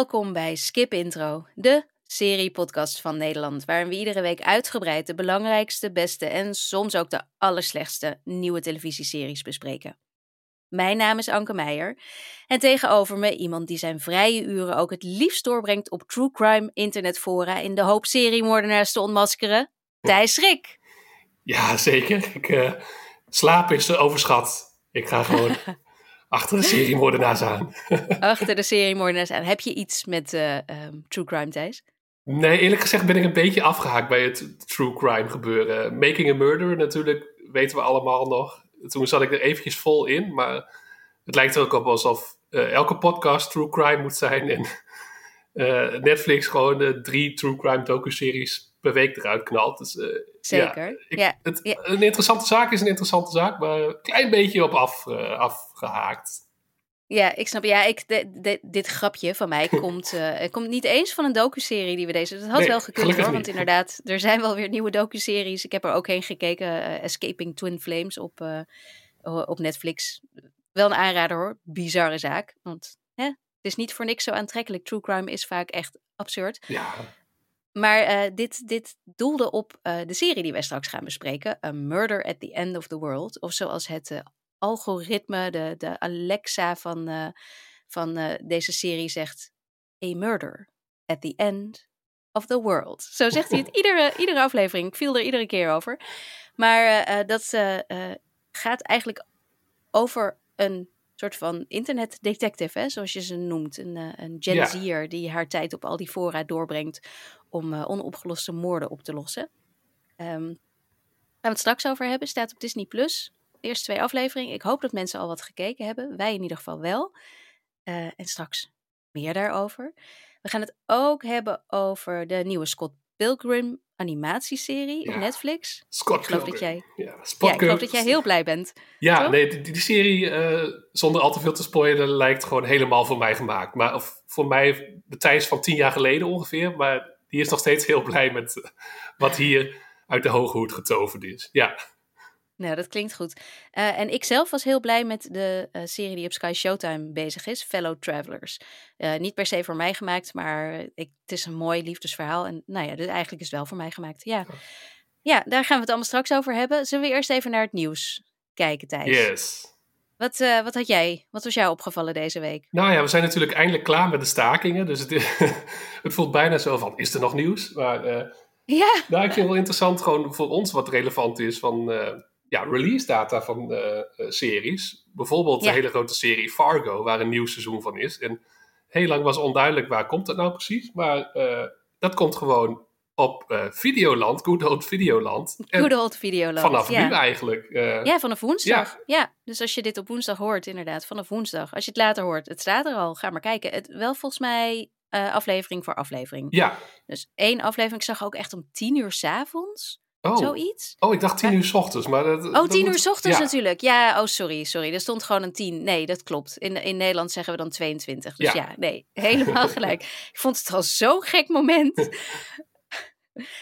Welkom bij Skip Intro, de serie-podcast van Nederland, waarin we iedere week uitgebreid de belangrijkste, beste en soms ook de allerslechtste nieuwe televisieseries bespreken. Mijn naam is Anke Meijer en tegenover me iemand die zijn vrije uren ook het liefst doorbrengt op true crime internetfora in de hoop seriemoordenaars te ontmaskeren, Thijs Schrik. Ja, zeker. Ik, uh, slaap is overschat. Ik ga gewoon achter de seriemoordenaars aan. achter de seriemoordenaars aan. Heb je iets met uh, um, true crime, Thijs? Nee, eerlijk gezegd ben ik een beetje afgehaakt bij het true crime gebeuren. Making a Murder natuurlijk, weten we allemaal nog. Toen zat ik er eventjes vol in, maar het lijkt er ook op alsof uh, elke podcast true crime moet zijn. En uh, Netflix gewoon drie true crime docu-series per week eruit knalt. Dus, Zeker. Ja, ik, het, ja. Een interessante zaak is een interessante zaak, maar een klein beetje op af, afgehaakt. Ja, ik snap. Ja, ik, de, de, dit grapje van mij komt, uh, komt niet eens van een docuserie die we deze. Dat had Nee, wel gekund hoor. niet. Want inderdaad, er zijn wel weer nieuwe docuseries. Ik heb er ook heen gekeken. eh, Escaping Twin Flames op, eh, op Netflix. Wel een aanrader hoor. Bizarre zaak. Want hè, het is niet voor niks zo aantrekkelijk. True crime is vaak echt absurd. Ja, Maar eh, dit, dit doelde op eh, de serie die wij straks gaan bespreken. A Murder at the End of the World. Of zoals het eh, algoritme, de, de Alexa van, van deze serie zegt. A murder at the end of the world. Zo zegt hij het iedere, iedere aflevering. Ik viel er iedere keer over. Maar dat gaat eigenlijk over een soort van internetdetective, hè, zoals je ze noemt. Een, eh, een Gen Ja. Z'er die haar tijd op al die fora doorbrengt om eh, onopgeloste moorden op te lossen. Ehm waar we het straks over hebben, staat op Disney Plus. De eerste twee afleveringen. Ik hoop dat mensen al wat gekeken hebben. Wij in ieder geval wel. Eh, en straks meer daarover. We gaan het ook hebben over de nieuwe Scott Pilgrim animatieserie op. Netflix. Scott Ik geloof dat jij, Ja, ik geloof dat jij heel blij bent. Ja, toch? nee, die, die serie, eh, zonder al te veel te spoilen, lijkt gewoon helemaal voor mij gemaakt. Maar of voor mij de Thijs van tien jaar geleden ongeveer. Maar die is nog steeds heel blij met eh, wat hier uit de hoge hoed getoverd is. Ja, Nou, dat klinkt goed. Eh, en ik zelf was heel blij met de eh, serie die op Sky Showtime bezig is, Fellow Travelers. Eh, niet per se voor mij gemaakt, maar ik, het is een mooi liefdesverhaal. En nou ja, dus eigenlijk is het wel voor mij gemaakt. Ja. ja, daar gaan we het allemaal straks over hebben. Zullen we eerst even naar het nieuws kijken, Thijs? yes. Wat, wat had jij? Wat was jou opgevallen deze week? Nou ja, we zijn natuurlijk eindelijk klaar met de stakingen. Dus het, het voelt bijna zo van, is er nog nieuws? Maar Ja, nou, ik vind het wel interessant gewoon voor ons wat relevant is van ja, release data van eh, series. Bijvoorbeeld Ja. de hele grote serie Fargo, waar een nieuw seizoen van is. En heel lang was onduidelijk waar komt dat nou precies. Maar eh, dat komt gewoon op eh, Videoland, Good Old Videoland. Good Old Videoland. vanaf ja. nu eigenlijk. Ja, vanaf woensdag. Ja. dus als je dit op woensdag hoort, inderdaad, vanaf woensdag. Als je het later hoort, het staat er al, ga maar kijken. Het, wel volgens mij aflevering voor aflevering. ja. Dus één aflevering, ik zag ook echt om tien uur s'avonds, Oh. zoiets. oh, ik dacht tien uur s ochtends. Maar dat, Oh, dat tien moet- uur s ochtends ja. natuurlijk. Ja, oh sorry, sorry. Er stond gewoon een tien. Nee, dat klopt. In, in Nederland zeggen we dan 22. Dus ja, Ja. nee, helemaal gelijk. Ik vond het al zo'n gek moment.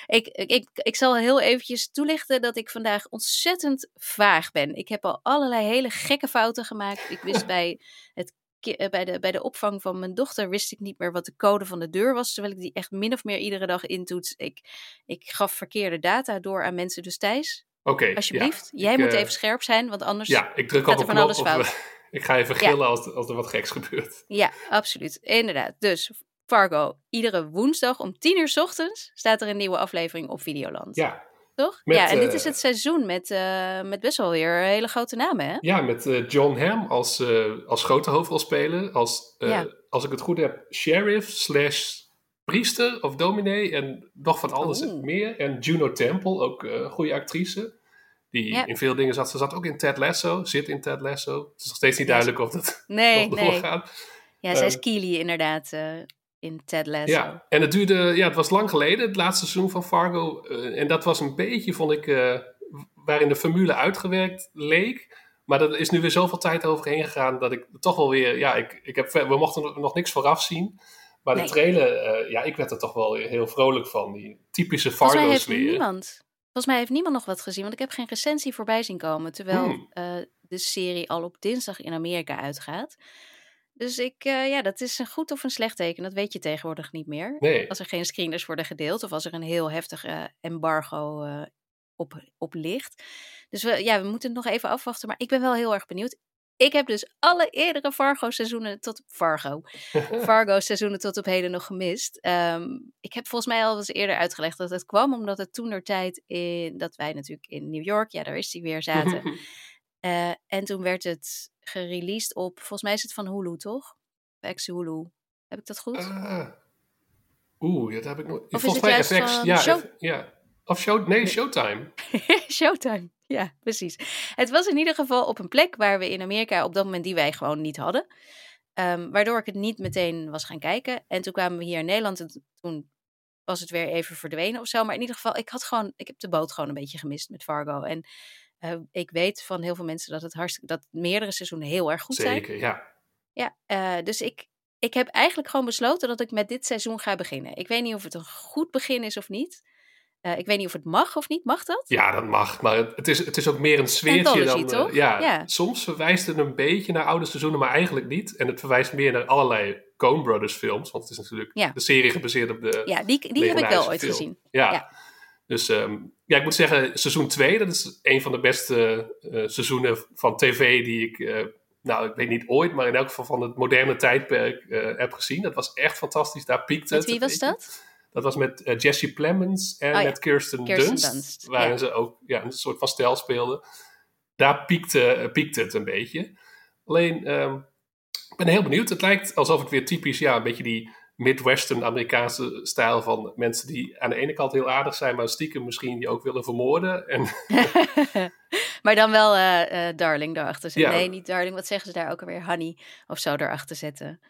Ik, ik, ik, ik zal heel eventjes toelichten dat ik vandaag ontzettend vaag ben. Ik heb al allerlei hele gekke fouten gemaakt. Ik wist bij, het, eh, bij, de, bij de opvang van mijn dochter wist ik niet meer wat de code van de deur was. Terwijl ik die echt min of meer iedere dag intoets. Ik, ik gaf verkeerde data door aan mensen. Dus Thijs, Oké, alsjeblieft. ja. Jij Ik, moet eh, even scherp zijn, want anders... Ja, ik druk Gaat op er van knop. alles fout. ik ga even gillen als, er- als er wat geks gebeurt. Ja, absoluut. Inderdaad. Dus Fargo, iedere woensdag om 10 uur 's ochtends staat er een nieuwe aflevering op Videoland. Ja, Toch? met, ja, en dit eh, is het seizoen met, eh, met best wel weer hele grote namen, hè? ja met eh, John Hamm als, eh, als grote hoofdrolspeler. Als, eh, Ja. als ik het goed heb, sheriff slash priester of dominee. En nog van alles meer. En Juno Temple, ook eh, een goede actrice. Die Ja. in veel dingen zat. Ze zat ook in Ted Lasso, zit in Ted Lasso. Het is nog steeds niet duidelijk of dat Nee, nog nee. doorgaat. Ja, zij is Ehm, Keely inderdaad eh, in Ted Lasso. Ja, en het duurde, ja, het was lang geleden, het laatste seizoen van Fargo. eh, en dat was een beetje, vond ik, eh, waarin de formule uitgewerkt leek. Maar er is nu weer zoveel tijd overheen gegaan dat ik toch wel weer, ja, ik, ik heb, we mochten nog niks vooraf zien. Maar Nee. de trailer, eh, ja, ik werd er toch wel heel vrolijk van. Die typische heeft Fargo-sfeer. niemand... Volgens mij heeft niemand nog wat gezien, want ik heb geen recensie voorbij zien komen. Terwijl Hmm. de serie al op dinsdag in Amerika uitgaat. Dus ik, uh, ja, dat is een goed of een slecht teken. Dat weet je tegenwoordig niet meer. Nee. Als er geen screeners worden gedeeld of als er een heel heftig uh, embargo uh, op, op ligt. Dus we, ja, we moeten het nog even afwachten. Maar ik ben wel heel erg benieuwd. Ik heb dus alle eerdere Fargo-seizoenen tot Fargo. Fargo-seizoenen tot op heden nog gemist. Um, ik heb volgens mij al eens eerder uitgelegd dat het kwam omdat het toen tijd in dat wij natuurlijk in New York, ja, daar is hij weer zaten. uh, en toen werd het gereleased op, volgens mij is het van Hulu, toch? FX Hulu. Heb ik dat goed? Uh, Oeh, dat heb ik nog. Of volgens is het mij juist FX, van ja, Show- ja. Of show, nee, Showtime. Showtime. Ja, precies. Het was in ieder geval op een plek waar we in Amerika op dat moment die wij gewoon niet hadden. Ehm, waardoor ik het niet meteen was gaan kijken. En toen kwamen we hier in Nederland en toen was het weer even verdwenen of zo. Maar in ieder geval, ik had gewoon, ik heb de boot gewoon een beetje gemist met Fargo. En uh, ik weet van heel veel mensen dat het hartstikke, dat meerdere seizoenen heel erg goed zijn. Zeker, ja. Ja, uh, dus ik, ik heb eigenlijk gewoon besloten dat ik met dit seizoen ga beginnen. Ik weet niet of het een goed begin is of niet. Uh, ik weet niet of het mag of niet. Mag dat? Ja, dat mag. Maar het is, het is ook meer een sfeertje dan... toch? ja, Ja. soms verwijst het een beetje naar oude seizoenen, maar eigenlijk niet. En het verwijst meer naar allerlei Coen Brothers films. Want het is natuurlijk Ja. de serie gebaseerd op de Ja, die, die heb ik wel ooit film. gezien. Ja. Ja. Dus um, ja, ik moet zeggen, seizoen 2, dat is een van de beste uh, seizoenen van tv die ik, uh, nou, ik weet niet ooit, maar in elk geval van het moderne tijdperk uh, heb gezien. Dat was echt fantastisch. Daar piekte Met het. wie was dat? Dat was met Jesse Plemons en Oh ja, met Kirsten, Kirsten Dunst, Dunst, waarin ja. ze ook ja, een soort van stijl speelden. Daar piekte, piekte het een beetje. Alleen, um, ik ben heel benieuwd. Het lijkt alsof het weer typisch, ja, een beetje die Midwestern Amerikaanse stijl van mensen die aan de ene kant heel aardig zijn, maar stiekem misschien die ook willen vermoorden. En maar dan wel uh, uh, Darling erachter zetten. Ja. Nee, niet Darling. Wat zeggen ze daar ook alweer? Honey of zo erachter zetten.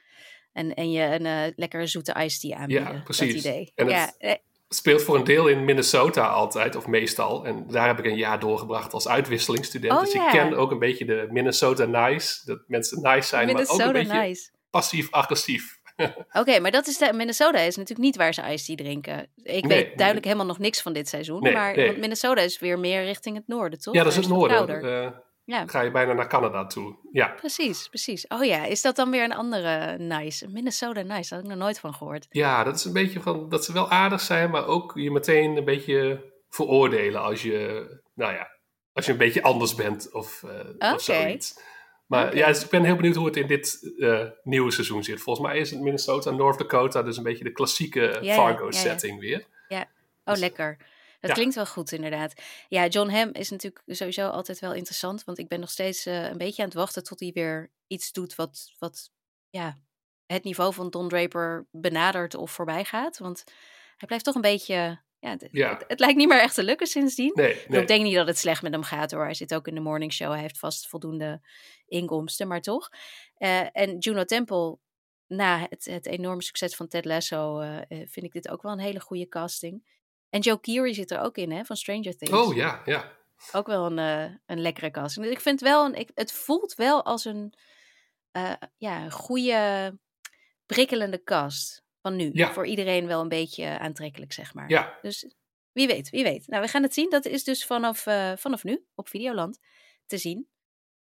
En, en je een uh, lekkere zoete iced tea aanbieden. Ja, precies. Dat idee. En ja, eh, het speelt voor een deel in Minnesota altijd, of meestal. En daar heb ik een jaar doorgebracht als uitwisselingsstudent. Oh, dus ja. ik ken ook een beetje de Minnesota nice. Dat mensen nice zijn, Minnesota maar ook een beetje nice. passief-agressief. Oké, okay, maar dat is de, Minnesota is natuurlijk niet waar ze iced drinken. Ik Nee, weet duidelijk helemaal nog niks van dit seizoen. Nee, maar want Minnesota is weer meer richting het noorden, toch? Ja, dat is het noorden. Eh, Ja. ga je bijna naar Canada toe. Ja, Precies, precies. Oh ja, is dat dan weer een andere nice? Minnesota nice, daar had ik nog nooit van gehoord. ja, dat is een beetje van dat ze wel aardig zijn, maar ook je meteen een beetje veroordelen als je, nou ja, als je een beetje anders bent of, uh, Oké. of zoiets. Maar ja, dus ik ben heel benieuwd hoe het in dit uh, nieuwe seizoen zit. Volgens mij is het Minnesota, North Dakota, dus een beetje de klassieke ja, ja, Fargo-setting weer. Oh, Dus- lekker. Dat Ja. klinkt wel goed, inderdaad. Ja, John Hamm is natuurlijk sowieso altijd wel interessant. Want ik ben nog steeds eh, een beetje aan het wachten tot hij weer iets doet wat, wat ja, het niveau van Don Draper benadert of voorbij gaat. Want hij blijft toch een beetje. Ja, het, Ja. Het, het lijkt niet meer echt te lukken sindsdien. Nee, Ik denk niet dat het slecht met hem gaat hoor. Hij zit ook in de morning show. Hij heeft vast voldoende inkomsten, maar toch. Eh, en Juno Temple, na het, het enorme succes van Ted Lasso, eh, eh, vind ik dit ook wel een hele goede casting. En Joe Keery zit er ook in, hè, van Stranger Things. Oh ja, ja. Ook wel een, een lekkere casting. Dus ik vind wel, een, ik, het voelt wel als een, ja, een goede, prikkelende cast van nu. Ja. Voor iedereen wel een beetje aantrekkelijk, zeg maar. Ja, Dus wie weet, wie weet. Nou, we gaan het zien. Dat is dus vanaf, eh, vanaf nu op Videoland te zien.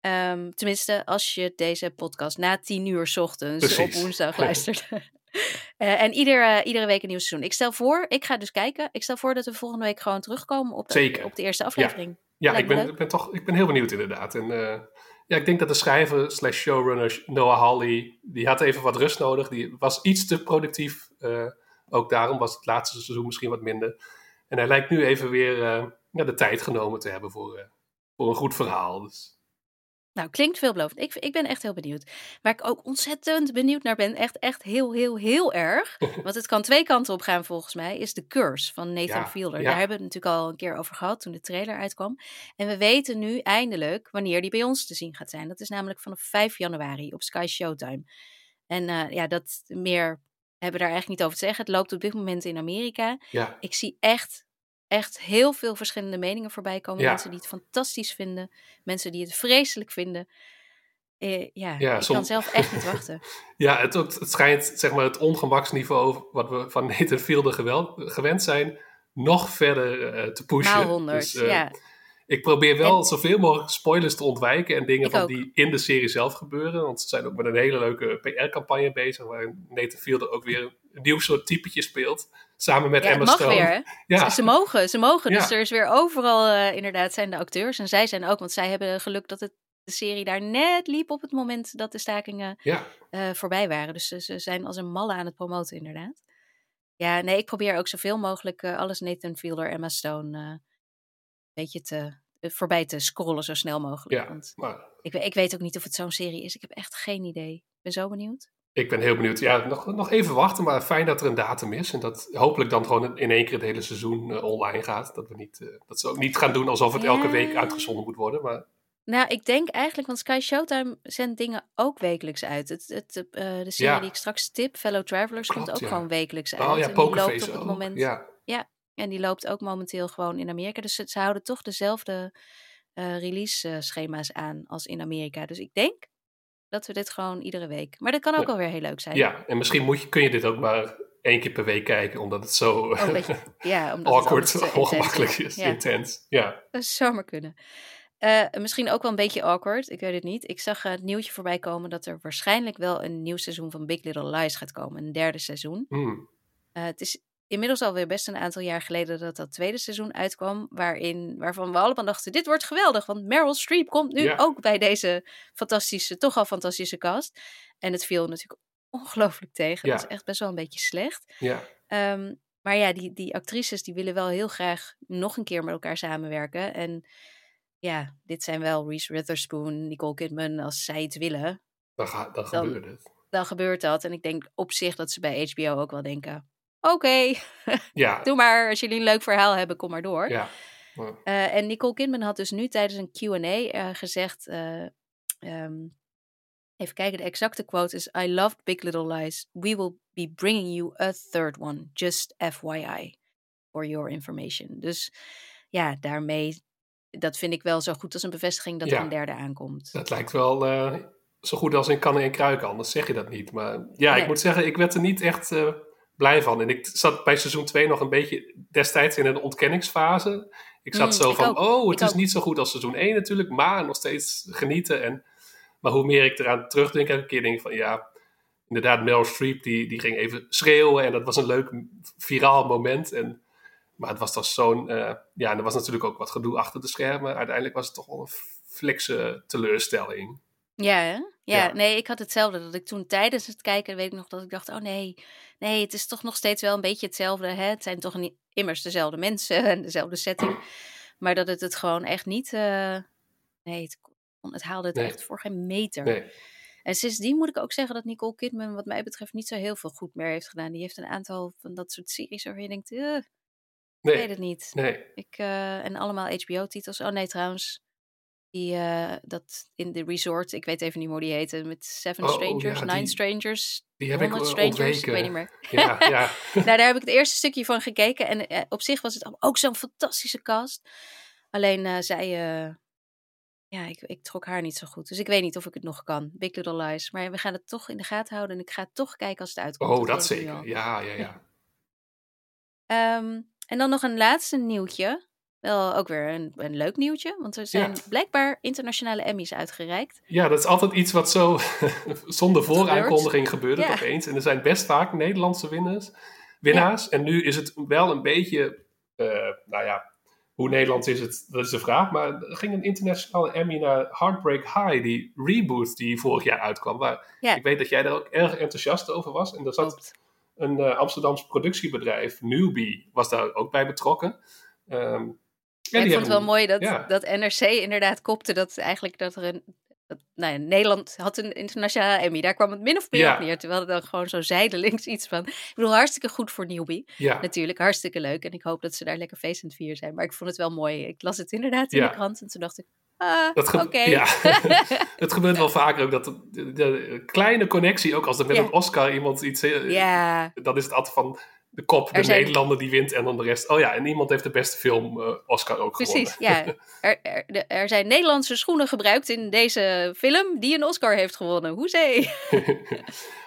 Ehm, tenminste, als je deze podcast na tien uur 's ochtends Precies. op woensdag luistert. Eh, en ieder, eh, iedere week een nieuw seizoen. Ik stel voor, ik ga dus kijken. Ik stel voor dat we volgende week gewoon terugkomen op de, Zeker. op de eerste aflevering. ja ik, ben, ik, ben toch, ik ben heel benieuwd inderdaad. En ja, ik denk dat de schrijver slash showrunner Noah Hawley, die had even wat rust nodig. Die was iets te productief. Uh, ook daarom was het laatste seizoen misschien wat minder. En hij lijkt nu even weer uh, ja, de tijd genomen te hebben voor, voor een goed verhaal. Dus. Nou, klinkt veelbelovend. Ik, ik ben echt heel benieuwd. Waar ik ook ontzettend benieuwd naar ben, echt, echt heel, heel, heel erg. Want het kan twee kanten op gaan volgens mij, is de Curse van Nathan Ja, Fielder. ja. Daar hebben we het natuurlijk al een keer over gehad toen de trailer uitkwam. En we weten nu eindelijk wanneer die bij ons te zien gaat zijn. Dat is namelijk vanaf 5 januari op Sky Showtime. En uh, ja, dat meer hebben we daar eigenlijk niet over te zeggen. Het loopt op dit moment in Amerika. Ja, Ik zie echt, echt heel veel verschillende meningen voorbij komen. Ja. Mensen die het fantastisch vinden. Mensen die het vreselijk vinden. Eh, ja, Ja, ik kan zelf echt niet wachten. ja het, het schijnt zeg maar, het ongemaksniveau wat we van Nathan Fielder gewend zijn, nog verder eh, te pushen. Maal Dus, eh, ja. Ik probeer wel zoveel mogelijk spoilers te ontwijken en dingen Ik van ook. die in de serie zelf gebeuren. Want ze zijn ook met een hele leuke PR-campagne bezig, waar Nathan Fielder ook weer nieuw soort typetje speelt. Samen met Ja, Emma Stone. weer, hè? Ja, Ze, ze mogen, ze mogen. Dus er is weer overal eh, inderdaad zijn de acteurs. En zij zijn ook, want zij hebben geluk dat het, de serie daar net liep op het moment dat de stakingen ja. eh, voorbij waren. Dus ze, ze zijn als een malle aan het promoten, inderdaad. Ja, nee, ik probeer ook zoveel mogelijk eh, alles Nathan Fielder, Emma Stone, een beetje te, voorbij te scrollen zo snel mogelijk. ja. Want Maar ik, ik weet ook niet of het zo'n serie is. Ik heb echt geen idee. Ik ben zo benieuwd. Ik ben heel benieuwd. Ja, nog, nog even wachten, maar fijn dat er een datum is. En dat hopelijk dan gewoon in één keer het hele seizoen eh, online gaat. Dat, we niet, eh, dat ze ook niet gaan doen alsof het elke Ja. week uitgezonden moet worden. Maar Nou, ik denk eigenlijk, want Sky Showtime zendt dingen ook wekelijks uit. Het, het, eh, de serie Ja. die ik straks tip, Fellow Travelers, komt ook ja. gewoon wekelijks uit. oh ja, en die loopt op het moment. Ja, En die loopt ook momenteel gewoon in Amerika. Dus ze, ze houden toch dezelfde release-schema's aan als in Amerika. Dus ik denk dat we dit gewoon iedere week. Maar dat kan ook alweer heel leuk zijn. ja, en misschien moet je, kun je dit ook maar één keer per week kijken, omdat het zo Oh, beetje, ja, omdat het awkward, te intens ongemakkelijk is. Ja. intens. Ja, Dat zou maar kunnen. Eh, misschien ook wel een beetje awkward, ik weet het niet. Ik zag eh, het nieuwtje voorbij komen dat er waarschijnlijk wel een nieuw seizoen van Big Little Lies gaat komen. Een derde seizoen. Hmm. Eh, het is inmiddels alweer best een aantal jaar geleden dat dat tweede seizoen uitkwam. Waarin, waarvan we allemaal dachten, dit wordt geweldig. Want Meryl Streep komt nu Ja. ook bij deze fantastische, toch al fantastische cast. En het viel natuurlijk ongelooflijk tegen. Ja. Dat is echt best wel een beetje slecht. ja. Ehm, maar ja, die, die actrices die willen wel heel graag nog een keer met elkaar samenwerken. En ja, dit zijn wel Reese Witherspoon, Nicole Kidman. Als zij het willen, dan, ga, dan, Dan- gebeurt het. dan gebeurt dat. En ik denk op zich dat ze bij HBO ook wel denken... Oké, Ja, doe maar. Als jullie een leuk verhaal hebben, kom maar door. ja. Eh, en Nicole Kidman had dus nu tijdens een Q&A eh, gezegd... eh, ehm, even kijken, de exacte quote is... I loved Big Little Lies. We will be bringing you a third one. Just FYI. For your information. Dus ja, daarmee... Dat vind ik wel zo goed als een bevestiging dat Ja. er een derde aankomt. Dat lijkt wel zo goed als in kannen en kruiken, anders zeg je dat niet. Maar ja, ik moet zeggen, ik werd er niet echt blij van. En ik zat bij seizoen 2 nog een beetje destijds in een ontkenningsfase. Ik zat Mm, zo ik van, ook. oh, het Ik is ook. niet zo goed als seizoen 1 natuurlijk, maar nog steeds genieten. En, maar hoe meer ik eraan terugdenk, elke keer denk ik van, ja, inderdaad, Meryl Streep, die, die ging even schreeuwen. En dat was een leuk viraal moment. En, maar het was toch zo'n, eh, ja, en er was natuurlijk ook wat gedoe achter de schermen. Uiteindelijk was het toch wel een flikse teleurstelling. Ja, hè? Ja, Ja. nee, ik had hetzelfde. Dat ik toen tijdens het kijken, weet ik nog, dat ik dacht, oh nee, nee, het is toch nog steeds wel een beetje hetzelfde. Hè? Het zijn toch niet immers dezelfde mensen en dezelfde setting. Maar dat het het gewoon echt niet, eh, nee, het, haalde het Nee. echt voor geen meter. Nee. En sindsdien moet ik ook zeggen dat Nicole Kidman, wat mij betreft, niet zo heel veel goed meer heeft gedaan. Die heeft een aantal van dat soort series waarvan je denkt, eh, ik weet Nee, het niet. nee. Ik, eh, en allemaal HBO-titels. Oh nee, trouwens. Die, eh, dat in de resort, ik weet even niet hoe die heette. Met Seven Oh, Strangers, ja, Nine die- Strangers, Die heb ik 100 eh, Strangers. Ik weet niet meer. Ja, ja. nou, daar heb ik het eerste stukje van gekeken. En eh, op zich was het ook zo'n fantastische cast. Alleen eh, zij, ja, ik, ik trok haar niet zo goed. Dus ik weet niet of ik het nog kan. Big Little Lies. Maar we gaan het toch in de gaten houden. En ik ga het toch kijken als het uitkomt. Oh, dat zeker. Ja, ja, ja. Ehm, en dan nog een laatste nieuwtje. Wel ook weer een, een leuk nieuwtje. Want er zijn Ja. blijkbaar internationale Emmys uitgereikt. Ja, dat is altijd iets wat zo zonder vooraankondiging gebeurt het Ja. opeens. En er zijn best vaak Nederlandse winnaars, winnaars. En nu is het wel een beetje, eh, nou ja, hoe Nederlands is het, dat is de vraag. Maar er ging een internationale Emmy naar Heartbreak High, die reboot die vorig jaar uitkwam. Waar ik weet dat jij daar ook erg enthousiast over was. En er zat Klopt. een eh Amsterdams productiebedrijf, Newbie, was daar ook bij betrokken. Ehm, Ja, ik vond het wel mooi dat, ja. dat NRC inderdaad kopte dat eigenlijk dat er een... Dat, nou ja, Nederland had een internationale Emmy. Daar kwam het min of meer op neer. Terwijl er dan gewoon zo zijdelings iets van... Ik bedoel, hartstikke goed voor Newbie. Ja, Natuurlijk, hartstikke leuk. En ik hoop dat ze daar lekker feest aan het vieren zijn. Maar ik vond het wel mooi. Ik las het inderdaad in de krant. En toen dacht ik, ah, Dat ge- ja. het gebeurt wel vaker ook dat de, de- de kleine connectie, ook als er met een Oscar iemand iets... eh, ja, Dan is het altijd van, de kop, de Nederlander die wint en dan de rest. Oh ja, en iemand heeft de beste film uh, Oscar ook Precies, gewonnen. Precies, ja. Er, er, er, zijn Nederlandse schoenen gebruikt in deze film die een Oscar heeft gewonnen. Hoezee!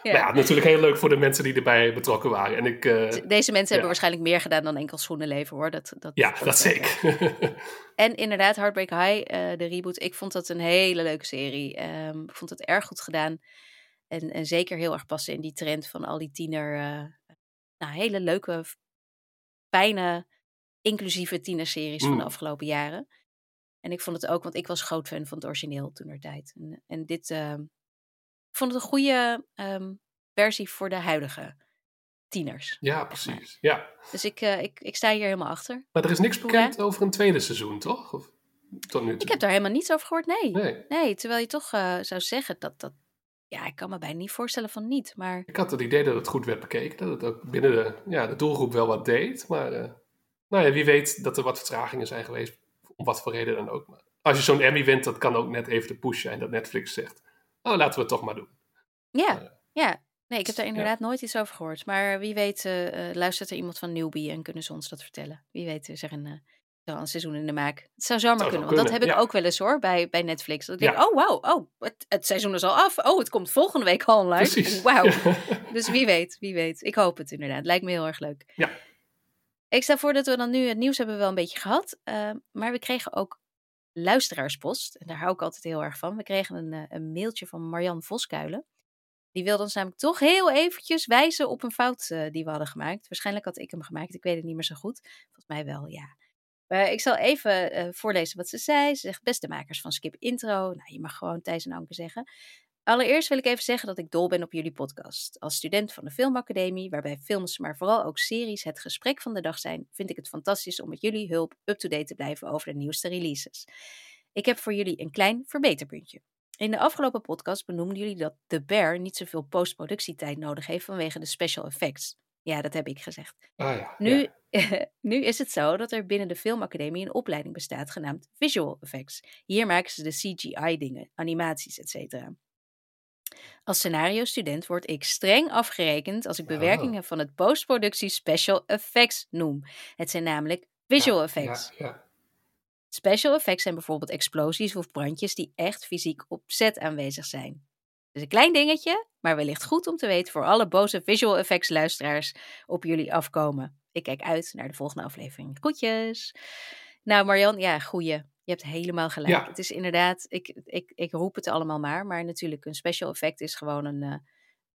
ja. ja, natuurlijk heel leuk voor de mensen die erbij betrokken waren. En ik, uh, deze mensen hebben waarschijnlijk meer gedaan dan enkel schoenenleven hoor. Dat, dat, ja, dat, zeker. en inderdaad, Heartbreak High, uh, de reboot. Ik vond dat een hele leuke serie. Um, ik vond het erg goed gedaan. En, en zeker heel erg passen in die trend van al die tiener nou, hele leuke, fijne, inclusieve tienerseries van de mm. afgelopen jaren. En ik vond het ook, want ik was groot fan van het origineel toen er tijd. En, en dit, uh, ik vond het een goede um, versie voor de huidige tieners. Ja, precies. Ja. Dus ik, uh, ik, ik sta hier helemaal achter. Maar er is niks bekend over een tweede seizoen, toch? Of, tot nu toe? Ik heb daar helemaal niets over gehoord, nee. Nee, nee terwijl je toch uh, zou zeggen dat, dat ja, ik kan me bijna niet voorstellen van niet. Maar... Ik had het idee dat het goed werd bekeken. Dat het ook binnen de, ja, de doelgroep wel wat deed. Maar uh, nou ja, wie weet dat er wat vertragingen zijn geweest. Om wat voor reden dan ook. Maar als je zo'n Emmy wint, dat kan ook net even de push zijn dat Netflix zegt. Oh, laten we het toch maar doen. Ja, uh, ja. Nee, ik heb daar inderdaad nooit iets over gehoord. Maar wie weet uh, luistert er iemand van Newbie en kunnen ze ons dat vertellen. Wie weet is er een een seizoen in de maak. Het zou zomaar kunnen, want dat heb ik ook wel eens hoor bij, bij Netflix. Dat ik denk, oh wauw, oh, het, het, seizoen is al af. Oh, het komt volgende week al online. Wauw. dus wie weet, wie weet. Ik hoop het inderdaad. Lijkt me heel erg leuk. Ja. Ik stel voor dat we dan nu het nieuws hebben wel een beetje gehad. Uh, maar we kregen ook luisteraarspost. En daar hou ik altijd heel erg van. We kregen een, uh, een mailtje van Marian Voskuilen. Die wilde ons namelijk toch heel eventjes wijzen op een fout uh, die we hadden gemaakt. Waarschijnlijk had ik hem gemaakt. Ik weet het niet meer zo goed. Volgens mij wel, ja. Ik zal even uh, voorlezen wat ze zei. Ze zegt, beste makers van Skip Intro. Nou, je mag gewoon Thijs en Anke zeggen. Allereerst wil ik even zeggen dat ik dol ben op jullie podcast. Als student van de Filmacademie, waarbij films, maar vooral ook series het gesprek van de dag zijn, vind ik het fantastisch om met jullie hulp up-to-date te blijven over de nieuwste releases. Ik heb voor jullie een klein verbeterpuntje. In de afgelopen podcast benoemden jullie dat The Bear niet zoveel postproductietijd nodig heeft vanwege de special effects. Ja, dat heb ik gezegd. Ah, ja, nu, nu is het zo dat er binnen de Filmacademie een opleiding bestaat genaamd Visual Effects. Hier maken ze de CGI-dingen, animaties, etc. Als scenario-student word ik streng afgerekend als ik bewerkingen van het postproductie special effects noem. Het zijn namelijk visual effects. Special effects zijn bijvoorbeeld explosies of brandjes die echt fysiek op set aanwezig zijn. Dus een klein dingetje, maar wellicht goed om te weten voor alle boze visual effects luisteraars op jullie afkomen. Ik kijk uit naar de volgende aflevering. Groetjes! Nou Marjan, ja, goeie. Je hebt helemaal gelijk. Het is inderdaad, ik, ik, ik roep het allemaal maar, maar natuurlijk een special effect is gewoon een,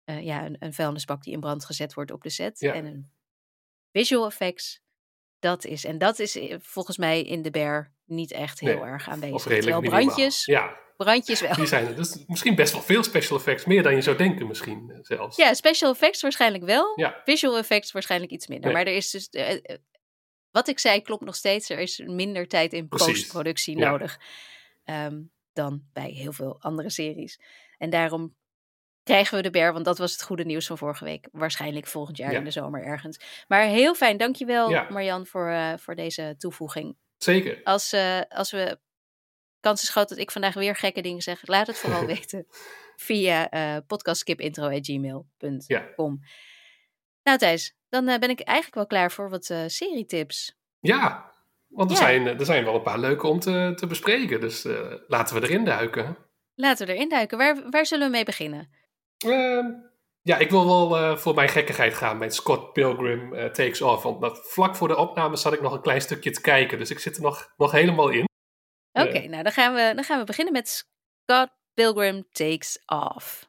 uh, ja, een, een vuilnisbak die in brand gezet wordt op de set. En een visual effects, dat is, en dat is eh, volgens mij in de bear niet echt heel erg aanwezig. Of Terwijl brandjes, ja brandjes wel. Die zijn er. Dus misschien best wel veel special effects. Meer dan je zou denken misschien eh, zelfs. Ja, special effects waarschijnlijk wel. Ja. Visual effects waarschijnlijk iets minder. Maar er is dus... Uh, wat ik zei klopt nog steeds. Er is minder tijd in postproductie nodig. Um, dan bij heel veel andere series. En daarom krijgen we de ber, want dat was het goede nieuws van vorige week. Waarschijnlijk volgend jaar in de zomer ergens. Maar heel fijn, dankjewel ja. Marjan voor, uh, voor deze toevoeging. Zeker. Als, uh, als we kans is groot dat ik vandaag weer gekke dingen zeg. Laat het vooral weten via uh, podcastskipintro.gmail.com. Ja. Nou Thijs, dan uh, ben ik eigenlijk wel klaar voor wat uh, serietips. Ja, want er, Zijn, er zijn wel een paar leuke om te, te bespreken. Dus laten we erin duiken. Laten we erin duiken. Waar, waar zullen we mee beginnen? Ehm, ja, ik wil wel voor mijn gekkigheid gaan met Scott Pilgrim Takes Off. Want dat, vlak voor de opname zat ik nog een klein stukje te kijken. Dus ik zit er nog, nog helemaal in. Oké, okay, nou dan gaan, we, dan gaan we beginnen met Scott Pilgrim Takes Off.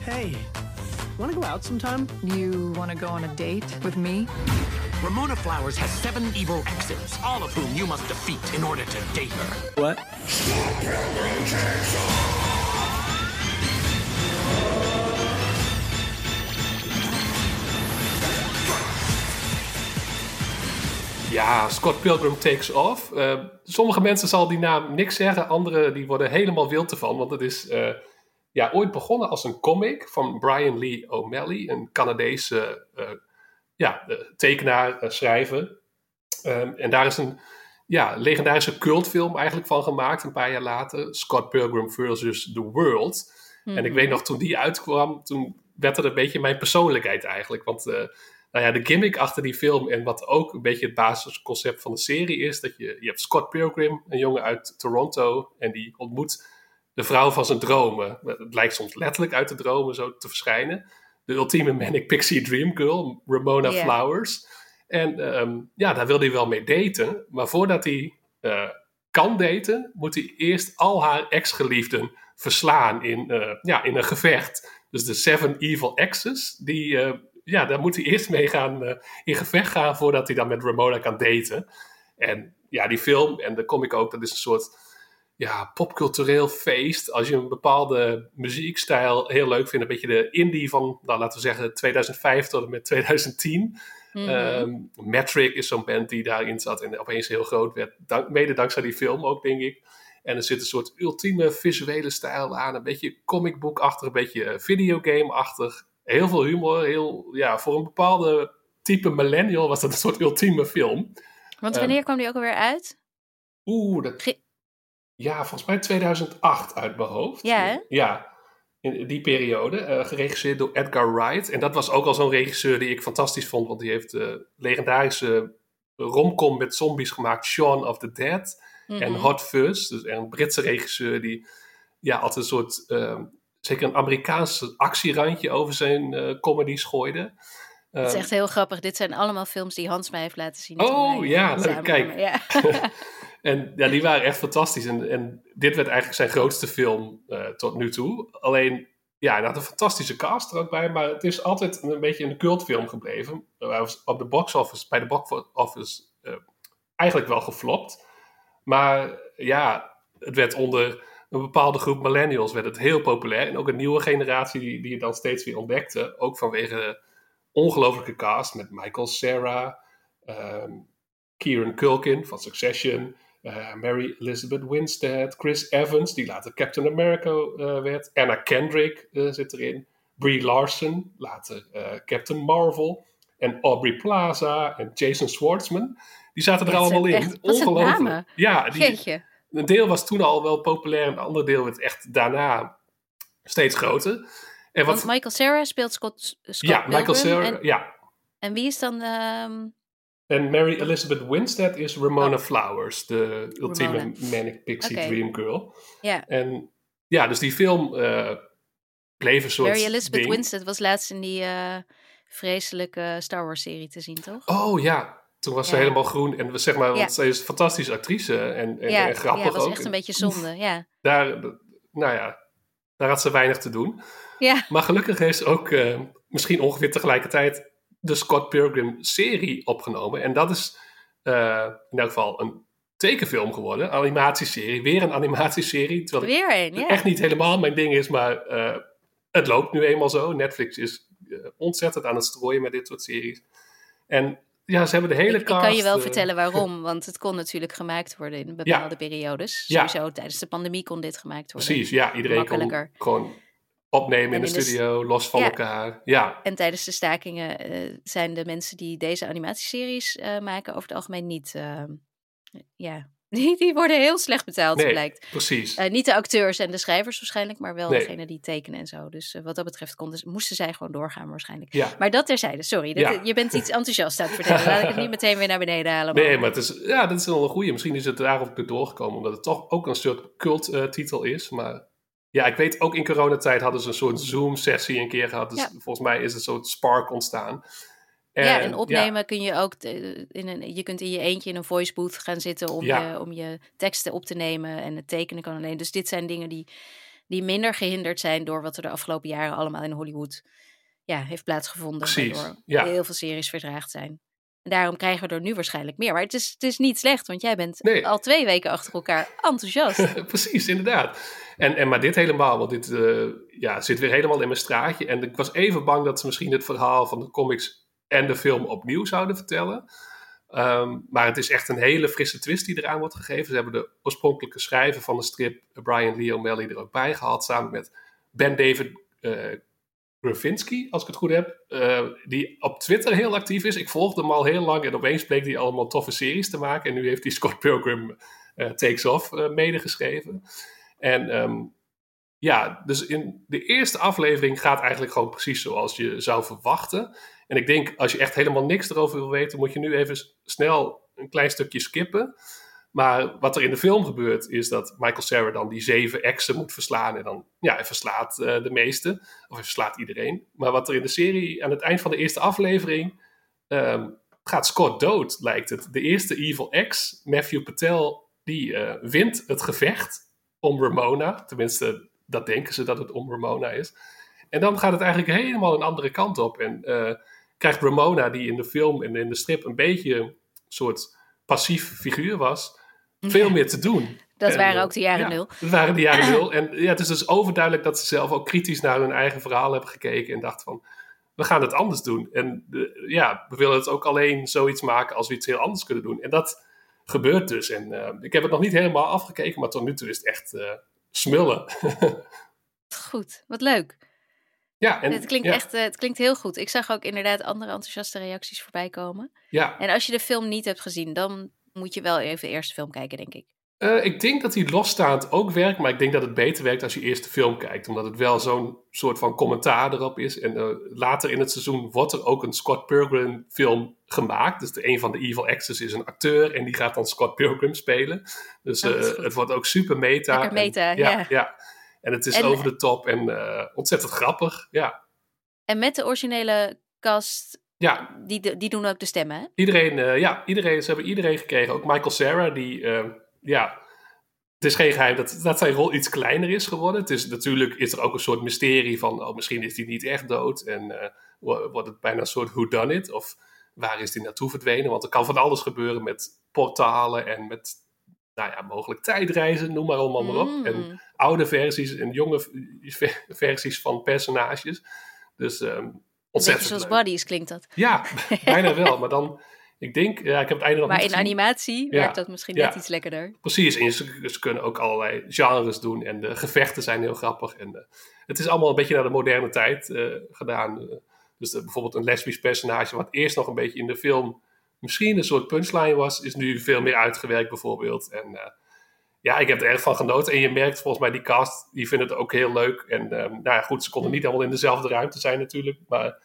Hey, wanna go out sometime? You wanna go on a date with me? Ramona Flowers has seven evil exes, all of whom you must defeat in order to date her. What? Scott Pilgrim Takes Off! Ja, Scott Pilgrim Takes Off. Uh, sommige mensen zal die naam niks zeggen, anderen die worden helemaal wild ervan. Want het is uh, ja, ooit begonnen als een comic van Brian Lee O'Malley, een Canadese uh, ja, tekenaar, schrijver. Um, en daar is een ja, legendarische cultfilm eigenlijk van gemaakt, een paar jaar later. Scott Pilgrim versus The World. En ik mhm. weet nog, toen die uitkwam, toen werd het een beetje mijn persoonlijkheid eigenlijk. Want nou ja, de gimmick achter die film en wat ook een beetje het basisconcept van de serie is, dat je, je hebt Scott Pilgrim, een jongen uit Toronto, en die ontmoet de vrouw van zijn dromen. Het lijkt soms letterlijk uit de dromen zo te verschijnen. De ultieme manic pixie dream girl, Ramona Yeah. Flowers. En ehm, ja, daar wil hij wel mee daten. Maar voordat hij eh, kan daten, moet hij eerst al haar ex-geliefden verslaan in, eh, ja, in een gevecht. Dus de Seven Evil Exes, die, eh, ja, daar moet hij eerst mee gaan, eh, in gevecht gaan voordat hij dan met Ramona kan daten. En ja, die film, en de comic ook, dat is een soort ja, popcultureel feest. Als je een bepaalde muziekstijl heel leuk vindt, een beetje de indie van, nou, laten we zeggen, 2005 tot en met 2010. Mhm. Ehm, Metric is zo'n band die daarin zat en opeens heel groot werd. Dank, mede dankzij die film ook, denk ik. En er zit een soort ultieme visuele stijl aan. Een beetje comicboekachtig, een beetje eh, videogame-achtig. Heel veel humor. Heel, ja, voor een bepaalde type millennial was dat een soort ultieme film. Want ehm, wanneer kwam die ook alweer uit? Oeh, dat... Ja, volgens mij 2008 uit mijn hoofd. Ja, hè? Ja, in die periode. eh, geregisseerd door Edgar Wright. En dat was ook al zo'n regisseur die ik fantastisch vond. Want die heeft de legendarische romcom met zombies gemaakt. Shaun of the Dead. En Mhm. Hot Fuzz. Dus een Britse regisseur die ja, altijd een soort... ehm, zeker een Amerikaanse actierandje over zijn eh comedies gooide. Het is Ehm, echt heel grappig. Dit zijn allemaal films die Hans mij heeft laten zien. Oh, ja, Kijk. Ja. En ja, die waren echt fantastisch. En, en dit werd eigenlijk zijn grootste film eh, tot nu toe. Alleen, ja, hij had een fantastische cast er ook bij. Maar het is altijd een beetje een cultfilm gebleven. Hij was op de box office, bij de box office eh, eigenlijk wel geflopt. Maar ja, het werd onder een bepaalde groep millennials werd het heel populair. En ook een nieuwe generatie die, die het dan steeds weer ontdekte. Ook vanwege de ongelofelijke cast met Michael Cera, ehm, Kieran Culkin van Succession, eh, Mary Elizabeth Winstead, Chris Evans, die later Captain America eh, werd, Anna Kendrick eh, zit erin, Brie Larson, later Captain Marvel, en Aubrey Plaza en Jason Schwartzman. Die zaten er allemaal in. echt- Ongelooflijk. Ja, die. Een deel was toen al wel populair, en een ander deel werd echt daarna steeds groter. En wat, Want Michael Cera speelt Scott, Scott ja, Michael. Cera, En, ja. en wie is dan... ehm, En Mary Elizabeth Winstead is Ramona Flowers, de ultieme Ramona. manic pixie dream girl. ja, En ja, dus die film eh, bleef een soort Mary Elizabeth ding. Winstead was laatst in die eh, vreselijke Star Wars serie te zien, toch? Oh ja, toen was ze Ja. helemaal groen. En we zeg maar, want zij is een fantastische actrice en, en, grappig ja, was ook. echt een beetje zonde, ja. Daar, nou ja, daar had ze weinig te doen. Ja, Maar gelukkig heeft ze ook eh, misschien ongeveer tegelijkertijd de Scott Pilgrim serie opgenomen. En dat is eh, in elk geval een tekenfilm geworden, animatieserie. Weer een animatieserie, terwijl weer een, ja. echt niet helemaal mijn ding is, maar eh, het loopt nu eenmaal zo. Netflix is ontzettend aan het strooien met dit soort series. En ja, ze hebben de hele Ik, ik kan je wel eh, vertellen waarom, want het kon natuurlijk gemaakt worden in bepaalde periodes. Ja. Sowieso tijdens de pandemie kon dit gemaakt worden. Precies, ja. Iedereen kon gewoon opnemen in de in de s- studio, los van Ja. elkaar. Ja, En tijdens de stakingen eh, zijn de mensen die deze animatieseries eh, maken over het algemeen niet. ja, die, die worden heel slecht betaald, nee, blijkt. precies. Eh, niet de acteurs en de schrijvers waarschijnlijk, maar wel Nee. degene die tekenen en zo. Dus eh, wat dat betreft konden, moesten zij gewoon doorgaan waarschijnlijk. ja. Maar dat terzijde, sorry. Dat, Ja. Je bent iets enthousiast aan het vertellen. Laat ik het niet meteen weer naar beneden halen. Nee, man. maar het is, ja, dat is wel een goeie. Misschien is het daarop weer doorgekomen, omdat het toch ook een soort cult-titel is. Maar ja, ik weet ook in coronatijd hadden ze een soort Zoom-sessie een keer gehad. Dus Ja. volgens mij is het een soort spark ontstaan. Ja, en opnemen kun je ook eh, in een, je kunt in je eentje in een voice booth gaan zitten om, Ja. je, om je teksten op te nemen en het tekenen kan alleen. Dus dit zijn dingen die, die minder gehinderd zijn door wat er de afgelopen jaren allemaal in Hollywood ja, heeft plaatsgevonden. Precies, ja. heel veel series verdraagd zijn. En daarom krijgen we er nu waarschijnlijk meer. Maar het is, het is niet slecht, want jij bent Nee. al twee weken achter elkaar enthousiast. Precies, inderdaad. En, en maar dit helemaal, want dit eh, ja, zit weer helemaal in mijn straatje. En ik was even bang dat ze misschien het verhaal van de comics en de film opnieuw zouden vertellen. Ehm, maar het is echt een hele frisse twist die eraan wordt gegeven. Ze hebben de oorspronkelijke schrijver van de strip, Brian Lee O'Malley, er ook bij gehaald. Samen met Ben David Gravinsky, als ik het goed heb. eh, die op Twitter heel actief is. Ik volgde hem al heel lang en opeens bleek hij allemaal toffe series te maken. En nu heeft hij Scott Pilgrim eh, Takes Off medegeschreven. En ehm, ja, dus in de eerste aflevering gaat eigenlijk gewoon precies zoals je zou verwachten. En ik denk, als je echt helemaal niks erover wil weten, moet je nu even snel een klein stukje skippen. Maar wat er in de film gebeurt, is dat Michael Cera dan die zeven exen moet verslaan. En dan, ja, hij verslaat uh, de meeste. Of hij verslaat iedereen. Maar wat er in de serie, aan het eind van de eerste aflevering, um, gaat Scott dood, lijkt het. De eerste Evil Ex, Matthew Patel, die uh, wint het gevecht om Ramona. Tenminste, dat denken ze dat het om Ramona is. En dan gaat het eigenlijk helemaal een andere kant op. En uh, krijgt Ramona, die in de film en in de strip een beetje een soort passief figuur was, veel meer te doen. Dat waren ook de jaren ja, nul. Dat waren de jaren nul. En ja, het is dus overduidelijk dat ze zelf ook kritisch naar hun eigen verhaal hebben gekeken en dachten van, we gaan het anders doen. En de, ja, we willen het ook alleen zoiets maken als we iets heel anders kunnen doen. En dat gebeurt dus. En uh, ik heb het nog niet helemaal afgekeken, maar tot nu toe is het echt uh, smullen. goed, wat leuk. Ja, en, het, klinkt ja. echt, uh, het klinkt heel goed. Ik zag ook inderdaad andere enthousiaste reacties voorbij komen. Ja. En als je de film niet hebt gezien, dan moet je wel even de eerste film kijken, denk ik. Uh, ik denk dat hij losstaand ook werkt, maar ik denk dat het beter werkt als je eerst de film kijkt. Omdat het wel zo'n soort van commentaar erop is. En uh, later in het seizoen wordt er ook een Scott Pilgrim film gemaakt. Dus de, een van de Evil Exes is een acteur en die gaat dan Scott Pilgrim spelen. Dus uh, oh, het wordt ook super meta. Lekker meta, en, ja, ja. ja. En het is en, over de top en ontzettend grappig, ja. En met de originele cast ja. Die, die doen ook de stemmen, hè? Iedereen, uh, ja, iedereen, ze hebben iedereen gekregen. Ook Michael Cera, die, uh, ja, het is geen geheim dat, dat zijn rol iets kleiner is geworden. Het is natuurlijk, is er ook een soort mysterie van, oh, misschien is hij niet echt dood. En wordt het bijna een soort who done it? Of waar is hij naartoe verdwenen? Want er kan van alles gebeuren met portalen en met, nou ja, mogelijk tijdreizen, noem maar allemaal maar op. Mm. En oude versies en jonge versies van personages. Dus um, ontzettend zoals leuk. Buddies klinkt dat. Ja, bijna wel. Maar dan, ik denk, ja, ik heb het einde nog Maar in gezien. animatie Ja. werkt dat misschien Ja. net iets lekkerder. Precies, en ze, ze kunnen ook allerlei genres doen en de gevechten zijn heel grappig. En eh, het is allemaal een beetje naar de moderne tijd eh, gedaan. Eh, dus de- bijvoorbeeld een lesbisch personage, wat eerst nog een beetje in de film misschien een soort punchline was, is nu veel meer uitgewerkt bijvoorbeeld. En eh, ja, ik heb er erg van genoten. En je merkt volgens mij die cast, die vinden het ook heel leuk. En ehm, nou ja, goed, ze konden niet allemaal in dezelfde ruimte zijn natuurlijk. Maar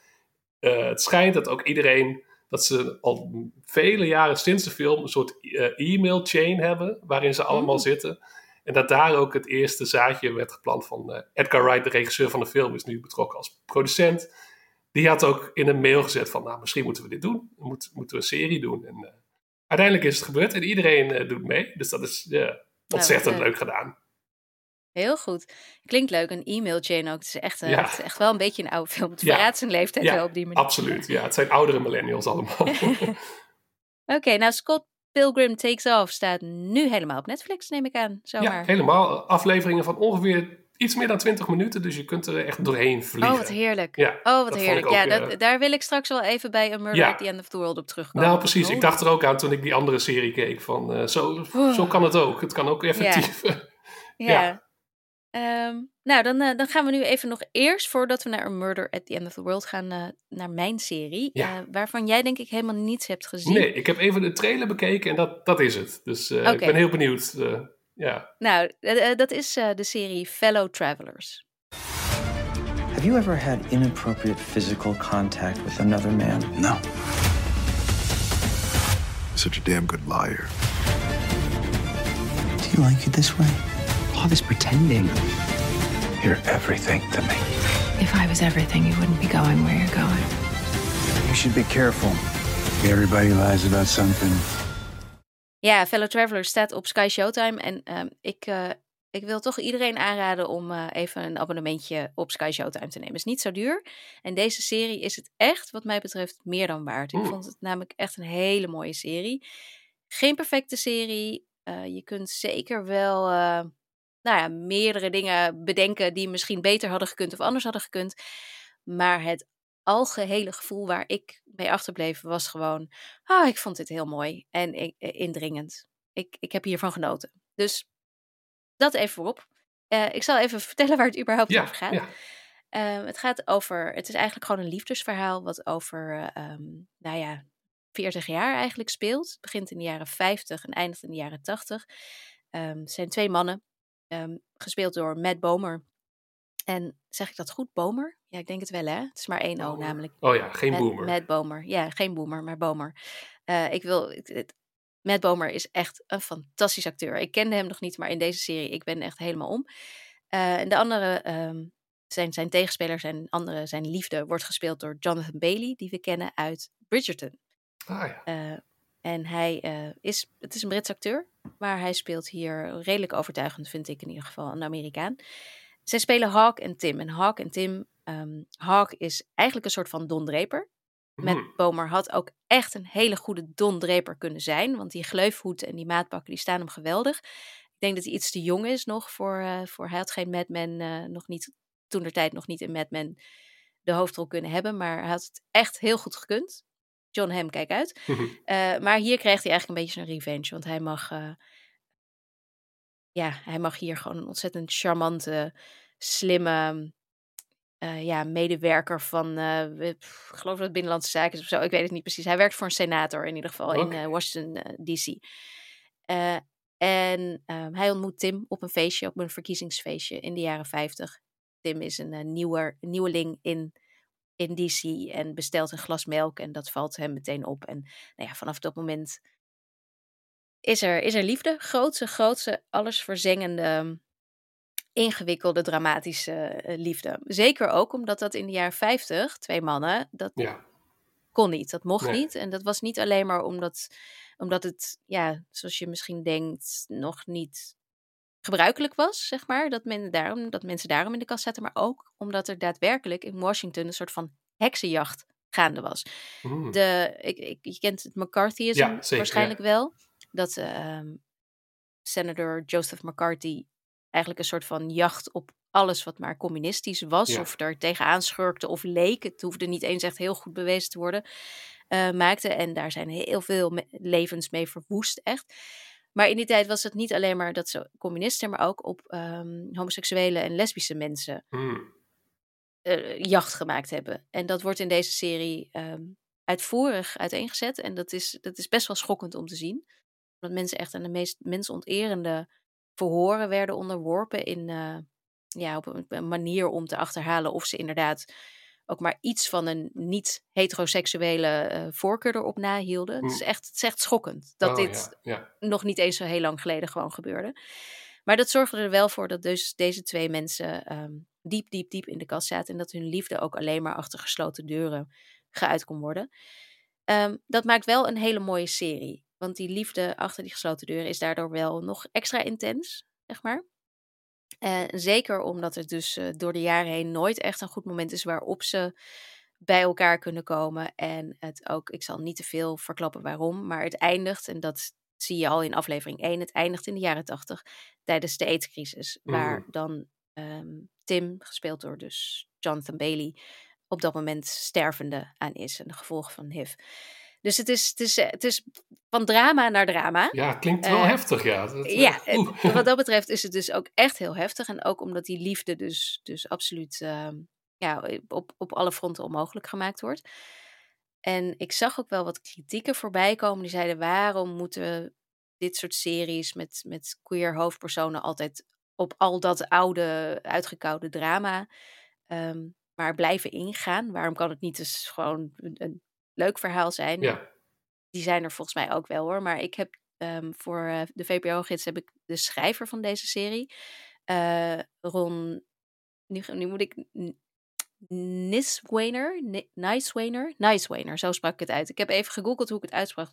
eh, het schijnt dat ook iedereen, dat ze al vele jaren sinds de film een soort eh, e-mail chain hebben, waarin ze allemaal Mm. zitten. En dat daar ook het eerste zaadje werd geplant van eh, Edgar Wright, de regisseur van de film, is nu betrokken als producent. Die had ook in een mail gezet van, nou, misschien moeten we dit doen. Moeten, we een serie doen. En eh, uiteindelijk is het gebeurd en iedereen eh, doet mee. Dus dat is ontzettend leuk. leuk gedaan. Heel goed. Klinkt leuk, een e-mail chain ook. Het is echt, eh, Ja. het is echt wel een beetje een oude film. Het Ja. verraadt zijn leeftijd wel op die manier. absoluut. Ja, het zijn oudere millennials allemaal. Oké, nou Scott Pilgrim Takes Off staat nu helemaal op Netflix, neem ik aan. ja, helemaal. Afleveringen van ongeveer iets meer dan 20 minuten. Dus je kunt er echt doorheen vliegen. oh, wat heerlijk. Ja, Oh, wat heerlijk. Ja, dat, eh, daar wil ik straks wel even bij A Murder Ja. at the End of the World op terugkomen. Nou, precies. Ik Oh. dacht er ook aan toen ik die andere serie keek. Van, eh, zo, zo kan het ook. Het kan ook effectief. Ja. Ja. Ehm, nou, dan, eh, dan gaan we nu even nog eerst, voordat we naar A Murder at the End of the World gaan, naar mijn serie. Waarvan jij denk ik helemaal niets hebt gezien. Nee, ik heb even de trailer bekeken en dat, dat is het. Dus ik ben heel benieuwd. Ja. Nou, eh, eh, dat is eh, de serie Fellow Travelers. Have you ever had inappropriate physical contact with another man? No. Such a damn good liar. Do you like it this way? All this pretending. You're everything to me. If I was everything, you wouldn't be going where you're going. You should be careful. Everybody lies about something. Ja, Fellow Travelers staat op Sky Showtime. En ehm, ik, eh, ik wil toch iedereen aanraden om eh, even een abonnementje op Sky Showtime te nemen. Het is niet zo duur. En deze serie is het echt, wat mij betreft, meer dan waard. Ik vond het namelijk echt een hele mooie serie. Geen perfecte serie. Eh, je kunt zeker wel nou ja, meerdere dingen bedenken die misschien beter hadden gekund of anders hadden gekund. Maar het algehele gevoel waar ik mee achterbleef was gewoon... Ah, ik vond dit heel mooi en ik- eh, indringend. Ik, ik heb hiervan genoten. Dus dat even voorop. Eh, ik zal even vertellen waar het überhaupt Ja, over gaat. ja. Ehm, het gaat over, het is eigenlijk gewoon een liefdesverhaal wat over, eh, ehm, nou ja, 40 jaar eigenlijk speelt. Het begint in de jaren 50 en eindigt in de jaren 80. Ehm, het zijn twee mannen, gespeeld door Matt Bomer En zeg ik dat goed? Bomer? Ja, ik denk het wel, hè? Het is maar één O namelijk. Oh ja, geen boomer. Matt Bomer. Ja, geen boomer, maar Bomer. Eh, ik wil... Het, Matt Bomer is echt een fantastisch acteur. Ik kende hem nog niet, maar in deze serie, ik ben echt helemaal om. Eh, en de andere, ehm, zijn, zijn tegenspeler, zijn andere, zijn liefde, wordt gespeeld door Jonathan Bailey, die we kennen uit Bridgerton. Ah ja. Eh, en hij is, het is een Brits acteur, maar hij speelt hier redelijk overtuigend, vind ik in ieder geval, een Amerikaan. Zij spelen Hawk en Tim. En Hawk en Tim, ehm, Hawk is eigenlijk een soort van Don Draper. Met Hmm. Bomer had ook echt een hele goede Don Draper kunnen zijn, want die gleufhoed en die maatpakken die staan hem geweldig. Ik denk dat hij iets te jong is nog voor, eh, voor hij had geen Mad Men, eh, nog niet, toen der tijd nog niet in Mad Men de hoofdrol kunnen hebben, maar hij had het echt heel goed gekund. John Hamm, kijk uit. Eh, maar hier krijgt hij eigenlijk een beetje een revenge. Want hij mag, ja, hij mag hier gewoon een ontzettend charmante, slimme eh, ja, medewerker van, eh, pff, ik geloof dat het Binnenlandse Zaken is of zo. Ik weet het niet precies. Hij werkt voor een senator in ieder geval in eh, Washington D.C. En ehm, hij ontmoet Tim op een feestje, op een verkiezingsfeestje in de jaren 50. Tim is een, nieuwer, nieuweling in, in DC en bestelt een glas melk en dat valt hem meteen op. En nou ja, vanaf dat moment is er, is er liefde. Grootse, grootse, alles verzengende, ingewikkelde, dramatische eh, liefde. Zeker ook omdat dat in de jaren 50, twee mannen, dat Ja. kon niet. Dat mocht Nee. niet. En dat was niet alleen maar omdat, omdat het, ja, zoals je misschien denkt, nog niet gebruikelijk was, zeg maar. Dat, men daarom, dat mensen daarom in de kast zaten. Maar ook omdat er daadwerkelijk in Washington een soort van heksenjacht gaande was. Hmm. De, ik, ik, je kent het McCarthyism Ja, zeker, waarschijnlijk wel. Dat ehm senator Joseph McCarthy eigenlijk een soort van jacht op alles wat maar communistisch was. Ja. Of er tegenaan schurkte of leek. Het hoefde niet eens echt heel goed bewezen te worden. eh, maakte. En daar zijn heel veel me- levens mee verwoest, echt. Maar in die tijd was het niet alleen maar dat ze communisten, maar ook op ehm, homoseksuele en lesbische mensen Hmm. eh, jacht gemaakt hebben. En dat wordt in deze serie ehm, uitvoerig uiteengezet. En dat is, dat is best wel schokkend om te zien. Dat mensen echt aan de meest mensonterende verhoren werden onderworpen. In, eh, ja, op een, een manier om te achterhalen of ze inderdaad ook maar iets van een niet-heteroseksuele eh, voorkeur erop nahielden. Het, is echt, het is echt schokkend dat Oh, dit ja, ja. nog niet eens zo heel lang geleden gewoon gebeurde. Maar dat zorgde er wel voor dat dus deze twee mensen ehm, diep, diep, diep in de kast zaten. En dat hun liefde ook alleen maar achter gesloten deuren geuit kon worden. Ehm, dat maakt wel een hele mooie serie. Want die liefde achter die gesloten deuren is daardoor wel nog extra intens, zeg maar. Zeker omdat het dus eh, door de jaren heen nooit echt een goed moment is waarop ze bij elkaar kunnen komen. En het ook, ik zal niet te veel verklappen waarom, maar het eindigt, en dat zie je al in aflevering 1, het eindigt in de jaren 80 tijdens de aidscrisis. Waar Mm. dan ehm, Tim, gespeeld door dus Jonathan Bailey, op dat moment stervende aan is. En de gevolgen van HIV. Dus het is, het is, eh, het is van drama naar drama. Ja, het klinkt wel Eh, heftig, ja. Dat, eh, Ja, oeh. wat dat betreft is het dus ook echt heel heftig. En ook omdat die liefde dus, dus absoluut ehm, ja, op, op alle fronten onmogelijk gemaakt wordt. En ik zag ook wel wat kritieken voorbij komen. Die zeiden, waarom moeten dit soort series met, met queer hoofdpersonen altijd op al dat oude, uitgekoude drama ehm, maar blijven ingaan? Waarom kan het niet eens gewoon een leuk verhaal zijn? Ja. Die zijn er volgens mij ook wel hoor. Maar ik heb ehm, voor eh, de VPRO-gids heb ik de schrijver van deze serie, eh, Ron. Nu, nu moet ik. Niswainer, Ni- Nicewayner, Nicewayner, zo sprak ik het uit. Ik heb even gegoogeld hoe ik het uitsprak,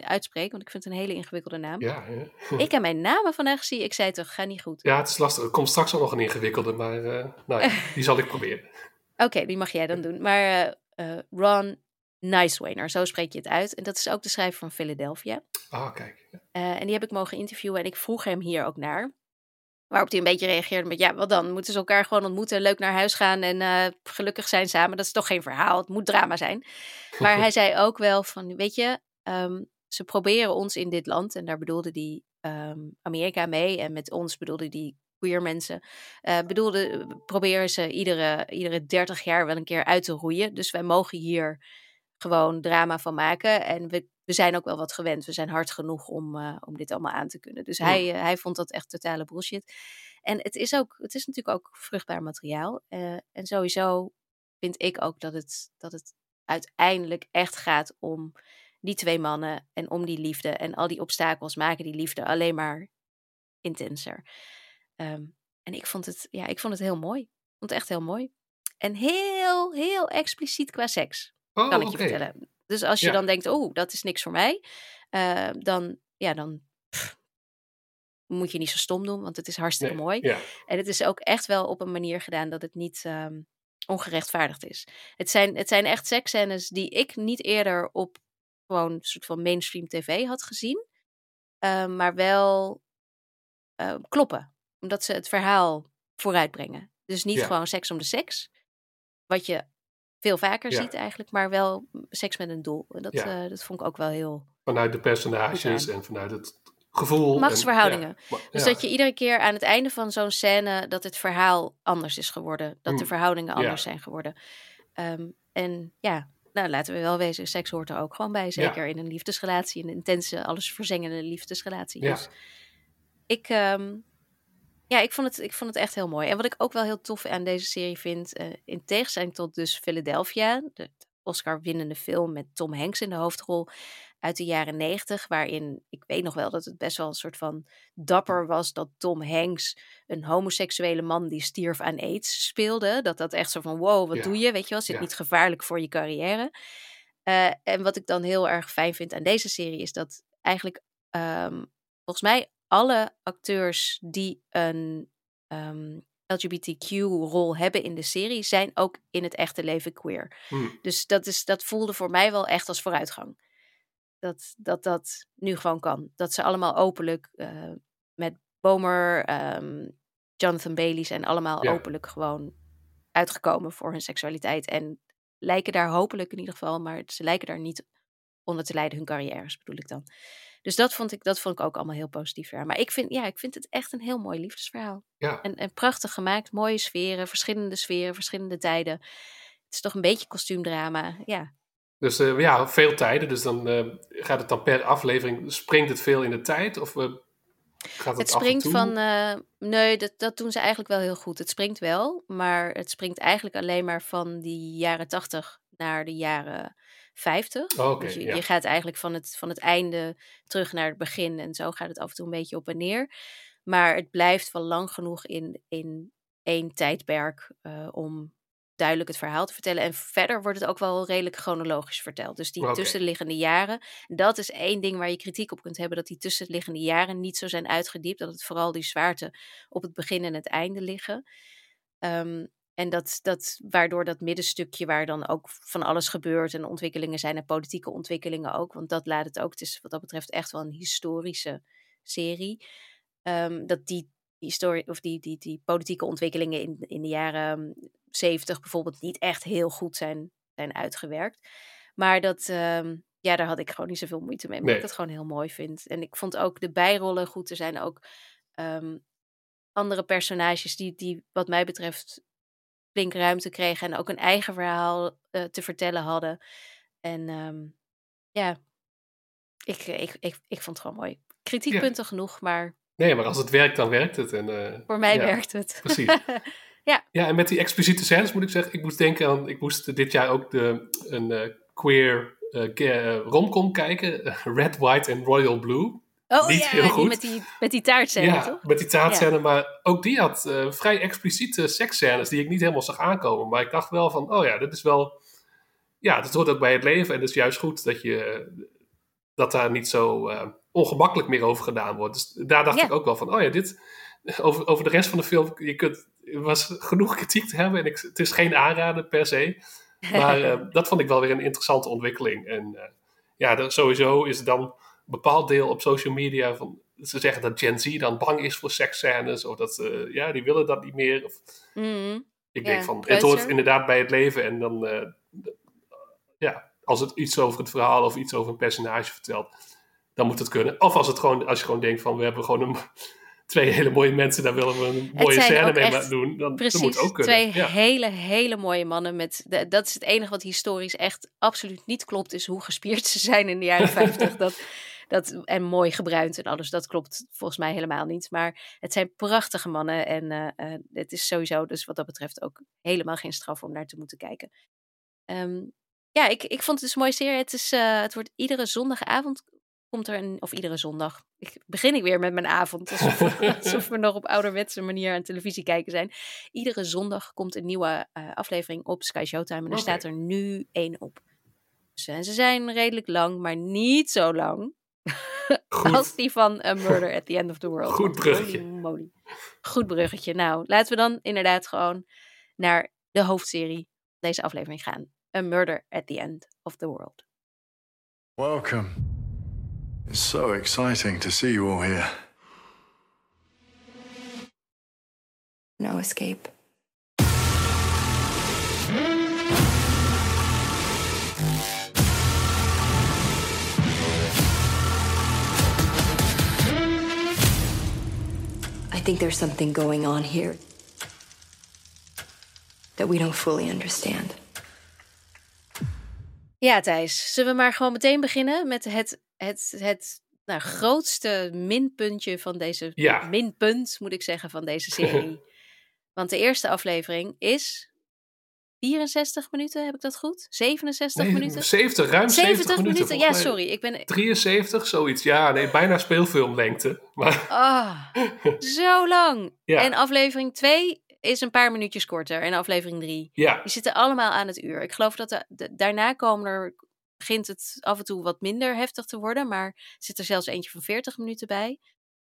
uitspreek, want ik vind het een hele ingewikkelde naam. Ja, ja. Ik heb mijn namen vandaag gezien, ik zei toch, ga niet goed. ja, het is lastig. Er komt straks ook nog een ingewikkelde, maar eh, nou ja, die zal ik proberen. Oké, die mag jij dan doen. Maar Ron Nicewayner, zo spreek je het uit. En dat is ook de schrijver van Philadelphia. Ah, kijk. Ja. Eh, en die heb ik mogen interviewen en ik vroeg hem hier ook naar. Waarop hij een beetje reageerde met, ja, wat dan? Moeten ze elkaar gewoon ontmoeten, leuk naar huis gaan en eh, gelukkig zijn samen? Dat is toch geen verhaal, het moet drama zijn. Maar hij zei ook wel van, weet je, ehm, ze proberen ons in dit land, en daar bedoelde hij ehm, Amerika mee, en met ons bedoelde hij queer mensen, eh, bedoelde, proberen ze iedere, iedere 30 jaar wel een keer uit te roeien. Dus wij mogen hier gewoon drama van maken. En we, we zijn ook wel wat gewend. We zijn hard genoeg om, uh, om dit allemaal aan te kunnen. Dus hij, uh, hij vond dat echt totale bullshit. En het is, ook, het is natuurlijk ook vruchtbaar materiaal. Uh, en sowieso vind ik ook dat het, dat het uiteindelijk echt gaat om die twee mannen en om die liefde. En al die obstakels maken die liefde alleen maar intenser. Um, en ik vond, het, ja, ik vond het heel mooi. Ik vond het echt heel mooi. En heel, heel expliciet qua seks. Oh, kan ik je vertellen. Dus als je Ja. dan denkt, oh, dat is niks voor mij. eh, dan, ja, dan pff, moet je niet zo stom doen, want het is hartstikke Nee, mooi. Ja, En het is ook echt wel op een manier gedaan dat het niet ehm, ongerechtvaardigd is. Het zijn, het zijn echt seksscènes die ik niet eerder op gewoon een soort van mainstream tv had gezien. eh, maar wel eh, kloppen. Omdat ze het verhaal vooruitbrengen. Dus niet Ja. gewoon seks om de seks. Wat je veel vaker Ja. ziet eigenlijk. Maar wel seks met een doel. En dat, Ja. eh, dat vond ik ook wel heel... vanuit de personages en vanuit het gevoel. en- Machtsverhoudingen. ma- Dus dat je iedere keer aan het einde van zo'n scène dat het verhaal anders is geworden. Dat de Mm, verhoudingen anders zijn geworden. Ehm, en ja, nou laten we wel wezen, seks hoort er ook gewoon bij. Zeker in een liefdesrelatie, een intense, alles verzengende liefdesrelatie. Ja. Dus ik, ehm, ja, ik vond, het, ik vond het echt heel mooi. En wat ik ook wel heel tof aan deze serie vind, eh, in tegenstelling tot dus Philadelphia, de Oscar-winnende film met Tom Hanks in de hoofdrol uit de jaren negentig, waarin ik weet nog wel dat het best wel een soort van dapper was dat Tom Hanks een homoseksuele man die stierf aan aids speelde. Dat dat echt zo van wow, wat Ja. doe je? Weet je wel, zit Ja. niet gevaarlijk voor je carrière. Eh, en wat ik dan heel erg fijn vind aan deze serie is dat eigenlijk ehm, volgens mij alle acteurs die een ehm, LGBTQ-rol hebben in de serie zijn ook in het echte leven queer. Hm. Dus dat, is, dat voelde voor mij wel echt als vooruitgang. Dat dat, dat nu gewoon kan. Dat ze allemaal openlijk eh, met Bomer, ehm, Jonathan Bailey zijn allemaal Ja. openlijk gewoon uitgekomen voor hun seksualiteit. En lijken daar hopelijk in ieder geval, maar ze lijken daar niet onder te lijden hun carrières, bedoel ik dan. Dus dat vond ik, dat vond ik ook allemaal heel positief. Ja. Maar ik vind, ja, ik vind het echt een heel mooi liefdesverhaal. Ja. En, en prachtig gemaakt, mooie sferen, verschillende sferen, verschillende tijden. Het is toch een beetje kostuumdrama. Ja, Dus eh, ja, veel tijden. Dus dan eh, gaat het dan per aflevering, springt het veel in de tijd? Of eh, gaat het, Het springt van. nee, dat, dat doen ze eigenlijk wel heel goed. Het springt wel, maar het springt eigenlijk alleen maar van die jaren 80 naar de jaren 50. Oh, oké, dus je, ja. je gaat eigenlijk van het, van het einde terug naar het begin. En zo gaat het af en toe een beetje op en neer. Maar het blijft wel lang genoeg in, in één tijdperk eh, om duidelijk het verhaal te vertellen. En verder wordt het ook wel redelijk chronologisch verteld. Dus die tussenliggende jaren. Dat is één ding waar je kritiek op kunt hebben. Dat die tussenliggende jaren niet zo zijn uitgediept. Dat het vooral die zwaarte op het begin en het einde liggen. Ehm, en dat, dat, waardoor dat middenstukje waar dan ook van alles gebeurt en ontwikkelingen zijn en politieke ontwikkelingen ook, want dat laat het ook. Het is wat dat betreft echt wel een historische serie. Ehm, dat die, historie, of die, die, die politieke ontwikkelingen in, in de jaren zeventig bijvoorbeeld niet echt heel goed zijn, zijn uitgewerkt. Maar dat, ehm, ja, daar had ik gewoon niet zoveel moeite mee. Nee. ik het gewoon heel mooi vind. En ik vond ook de bijrollen goed. Er zijn ook ehm, andere personages die, die wat mij betreft flink ruimte kregen en ook een eigen verhaal eh, te vertellen hadden. En ehm, ja, ik, ik, ik, ik vond het gewoon mooi. Kritiekpunten genoeg, maar Nee, maar als het werkt, dan werkt het. En, eh, voor mij ja, werkt het. Precies. ja, Ja, en met die expliciete scènes moet ik zeggen, ik moest denken aan, ik moest dit jaar ook de, een eh, queer romcom kijken, Red, White en Royal Blue. Oh Niet ja, heel die goed. met die, met die taartscène, ja, toch? met die taatscène, maar ook die had eh, vrij expliciete seksscènes die ik niet helemaal zag aankomen. Maar ik dacht wel van, oh ja, dit is wel, ja, dat hoort ook bij het leven en het is juist goed dat je, dat daar niet zo eh, ongemakkelijk meer over gedaan wordt. Dus daar dacht Ja. ik ook wel van, oh ja, dit, over, over de rest van de film, je kunt, was genoeg kritiek te hebben en ik, het is geen aanrader per se. Maar eh, dat vond ik wel weer een interessante ontwikkeling. En eh, ja, dat, sowieso is dan bepaald deel op social media van ze zeggen dat Gen Z dan bang is voor seksscènes of dat eh, ja, die willen dat niet meer. Of, Mhm. ik denk van het hoort inderdaad bij het leven en dan eh, ja, als het iets over het verhaal of iets over een personage vertelt, dan moet het kunnen. Of als het gewoon als je gewoon denkt van we hebben gewoon een twee hele mooie mensen, daar willen we een mooie scène mee echt- doen. Dan, Precies, moet ook kunnen. twee ja. hele, hele mooie mannen. Met de- dat is het enige wat historisch echt absoluut niet klopt, is hoe gespierd ze zijn in de jaren 50. dat, dat, en mooi gebruind en alles, dat klopt volgens mij helemaal niet. Maar het zijn prachtige mannen en eh, eh, het is sowieso dus wat dat betreft ook helemaal geen straf om naar te moeten kijken. Ehm, ja, ik, ik vond het dus een mooie serie. Het, is, eh, het wordt iedere zondagavond komt er een, of iedere zondag. Ik, begin ik weer met mijn avond. Alsof, we- alsof we nog op ouderwetse manier aan televisie kijken zijn. Iedere zondag komt een nieuwe aflevering op Sky Showtime. En er staat er nu één op. Dus, en ze zijn redelijk lang, maar niet zo lang. Goed. Als die van A Murder at the End of the World. Goed bruggetje. Goed bruggetje. Nou, laten we dan inderdaad gewoon naar de hoofdserie van deze aflevering gaan. A Murder at the End of the World. Welcome. It's so exciting to see you all here. No escape. Think there's something going on here that we don't fully understand. Ja, Thijs, zullen we maar gewoon meteen beginnen met het, het, het nou, grootste minpuntje van deze Ja. minpunt, moet ik zeggen, van deze serie. Want de eerste aflevering is 64 minuten, heb ik dat goed? 67 Nee, minuten? 70, ruim 70, minuten. Ja, sorry, ik ben 73, zoiets. Ja, nee, bijna speelfilmlengte. Maar ah, zo lang. Ja. En aflevering 2 is een paar minuutjes korter en aflevering 3. ja, Die zitten allemaal aan het uur. Ik geloof dat de, de- daarna komen er, begint het af en toe wat minder heftig te worden, maar zit er zelfs eentje van 40 minuten bij.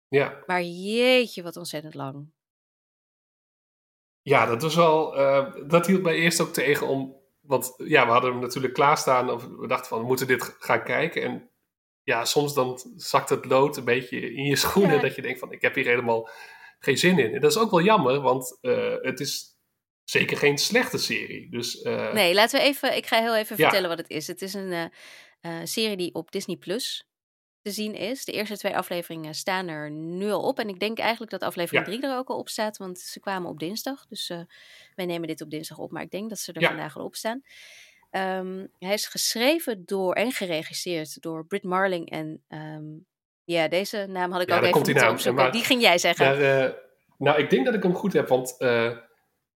ja. Maar jeetje, wat ontzettend lang. Ja, dat was wel. eh, dat hield mij eerst ook tegen om. Want ja, we hadden hem natuurlijk klaarstaan. Of we dachten van, we moeten dit gaan kijken. En ja, soms dan zakt het lood een beetje in je schoenen. Ja. Dat je denkt van, ik heb hier helemaal geen zin in. En dat is ook wel jammer, want eh, het is zeker geen slechte serie. Dus eh, Nee, laten we even, ik ga heel even Ja. vertellen wat het is. Het is een serie die op Disney Plus te zien is. De eerste twee afleveringen staan er nu al op. En ik denk eigenlijk dat aflevering Ja. 3 er ook al op staat, want ze kwamen op dinsdag. Dus eh, wij nemen dit op dinsdag op, maar ik denk dat ze er Ja. vandaag al op staan. Ehm, hij is geschreven door en geregisseerd door Britt Marling en ehm, ja, deze naam had ik Ja, ook even moeten naam. opzoeken. Maar Die ging jij zeggen. Eh, nou, ik denk dat ik hem goed heb, want eh,